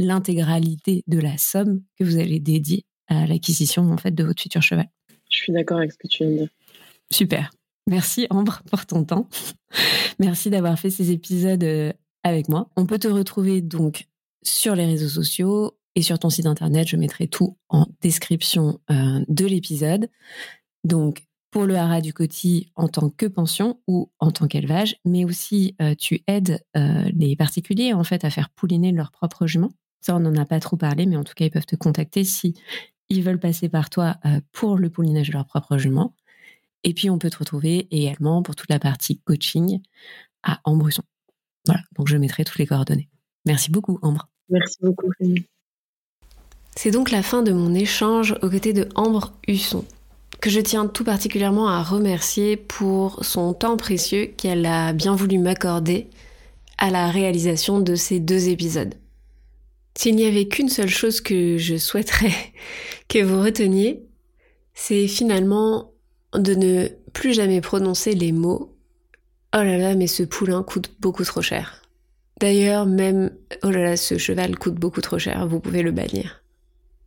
l'intégralité de la somme que vous allez dédier à l'acquisition en fait de votre futur cheval. Je suis d'accord avec ce que tu viens de dire. Super. Merci Ambre [LAUGHS] pour ton temps. Merci d'avoir fait ces épisodes avec moi. On peut te retrouver donc sur les réseaux sociaux, et sur ton site internet, je mettrai tout en description euh, de l'épisode. Donc, pour le haras du Coty en tant que pension ou en tant qu'élevage, mais aussi euh, tu aides euh, les particuliers en fait à faire pouliner leurs propres juments. Ça, on n'en a pas trop parlé, mais en tout cas, ils peuvent te contacter si ils veulent passer par toi pour le poulinage de leurs propres juments. Et puis, on peut te retrouver également pour toute la partie coaching à Ambrusson. Voilà, donc je mettrai toutes les coordonnées. Merci beaucoup, Ambre. Merci beaucoup, c'est donc la fin de mon échange aux côtés de Ambre Husson, que je tiens tout particulièrement à remercier pour son temps précieux qu'elle a bien voulu m'accorder à la réalisation de ces deux épisodes. S'il n'y avait qu'une seule chose que je souhaiterais [LAUGHS] que vous reteniez, c'est finalement de ne plus jamais prononcer les mots Oh là là, mais ce poulain coûte beaucoup trop cher. D'ailleurs, même Oh là là, ce cheval coûte beaucoup trop cher, vous pouvez le bannir.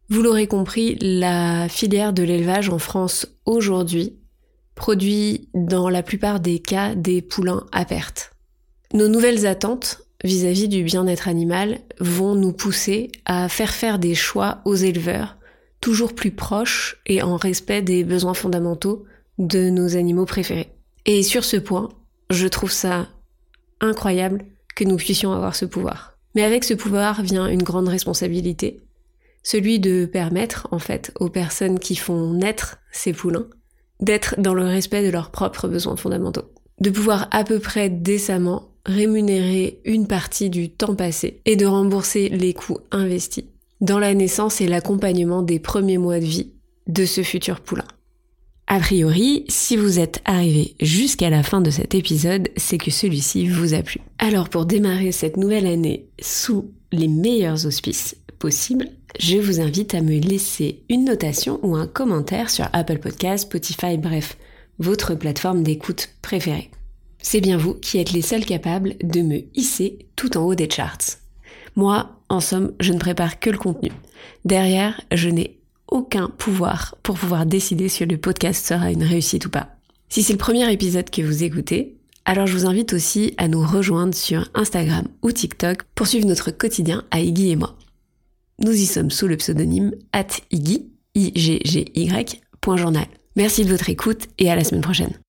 Vous l'aurez compris, la filière de l'élevage en France aujourd'hui produit dans la plupart des cas des poulains à perte. Nos nouvelles attentes vis-à-vis du bien-être animal vont nous pousser à faire faire des choix aux éleveurs toujours plus proches et en respect des besoins fondamentaux de nos animaux préférés. Et sur ce point, je trouve ça incroyable que nous puissions avoir ce pouvoir. Mais avec ce pouvoir vient une grande responsabilité, celui de permettre en fait aux personnes qui font naître ces poulains d'être dans le respect de leurs propres besoins fondamentaux, de pouvoir à peu près décemment rémunérer une partie du temps passé et de rembourser les coûts investis dans la naissance et l'accompagnement des premiers mois de vie de ce futur poulain. A priori, si vous êtes arrivé jusqu'à la fin de cet épisode, c'est que celui-ci vous a plu. Alors pour démarrer cette nouvelle année sous les meilleurs auspices possibles, je vous invite à me laisser une notation ou un commentaire sur Apple Podcasts, Spotify, bref, votre plateforme d'écoute préférée. C'est bien vous qui êtes les seuls capables de me hisser tout en haut des charts. Moi, en somme, je ne prépare que le contenu. Derrière, je n'ai aucun pouvoir pour pouvoir décider si le podcast sera une réussite ou pas. Si c'est le premier épisode que vous écoutez, alors je vous invite aussi à nous rejoindre sur Instagram ou TikTok pour suivre notre quotidien à Iggy et moi. Nous y sommes sous le pseudonyme at Iggy, I-G-G-Y, Merci de votre écoute et à la semaine prochaine.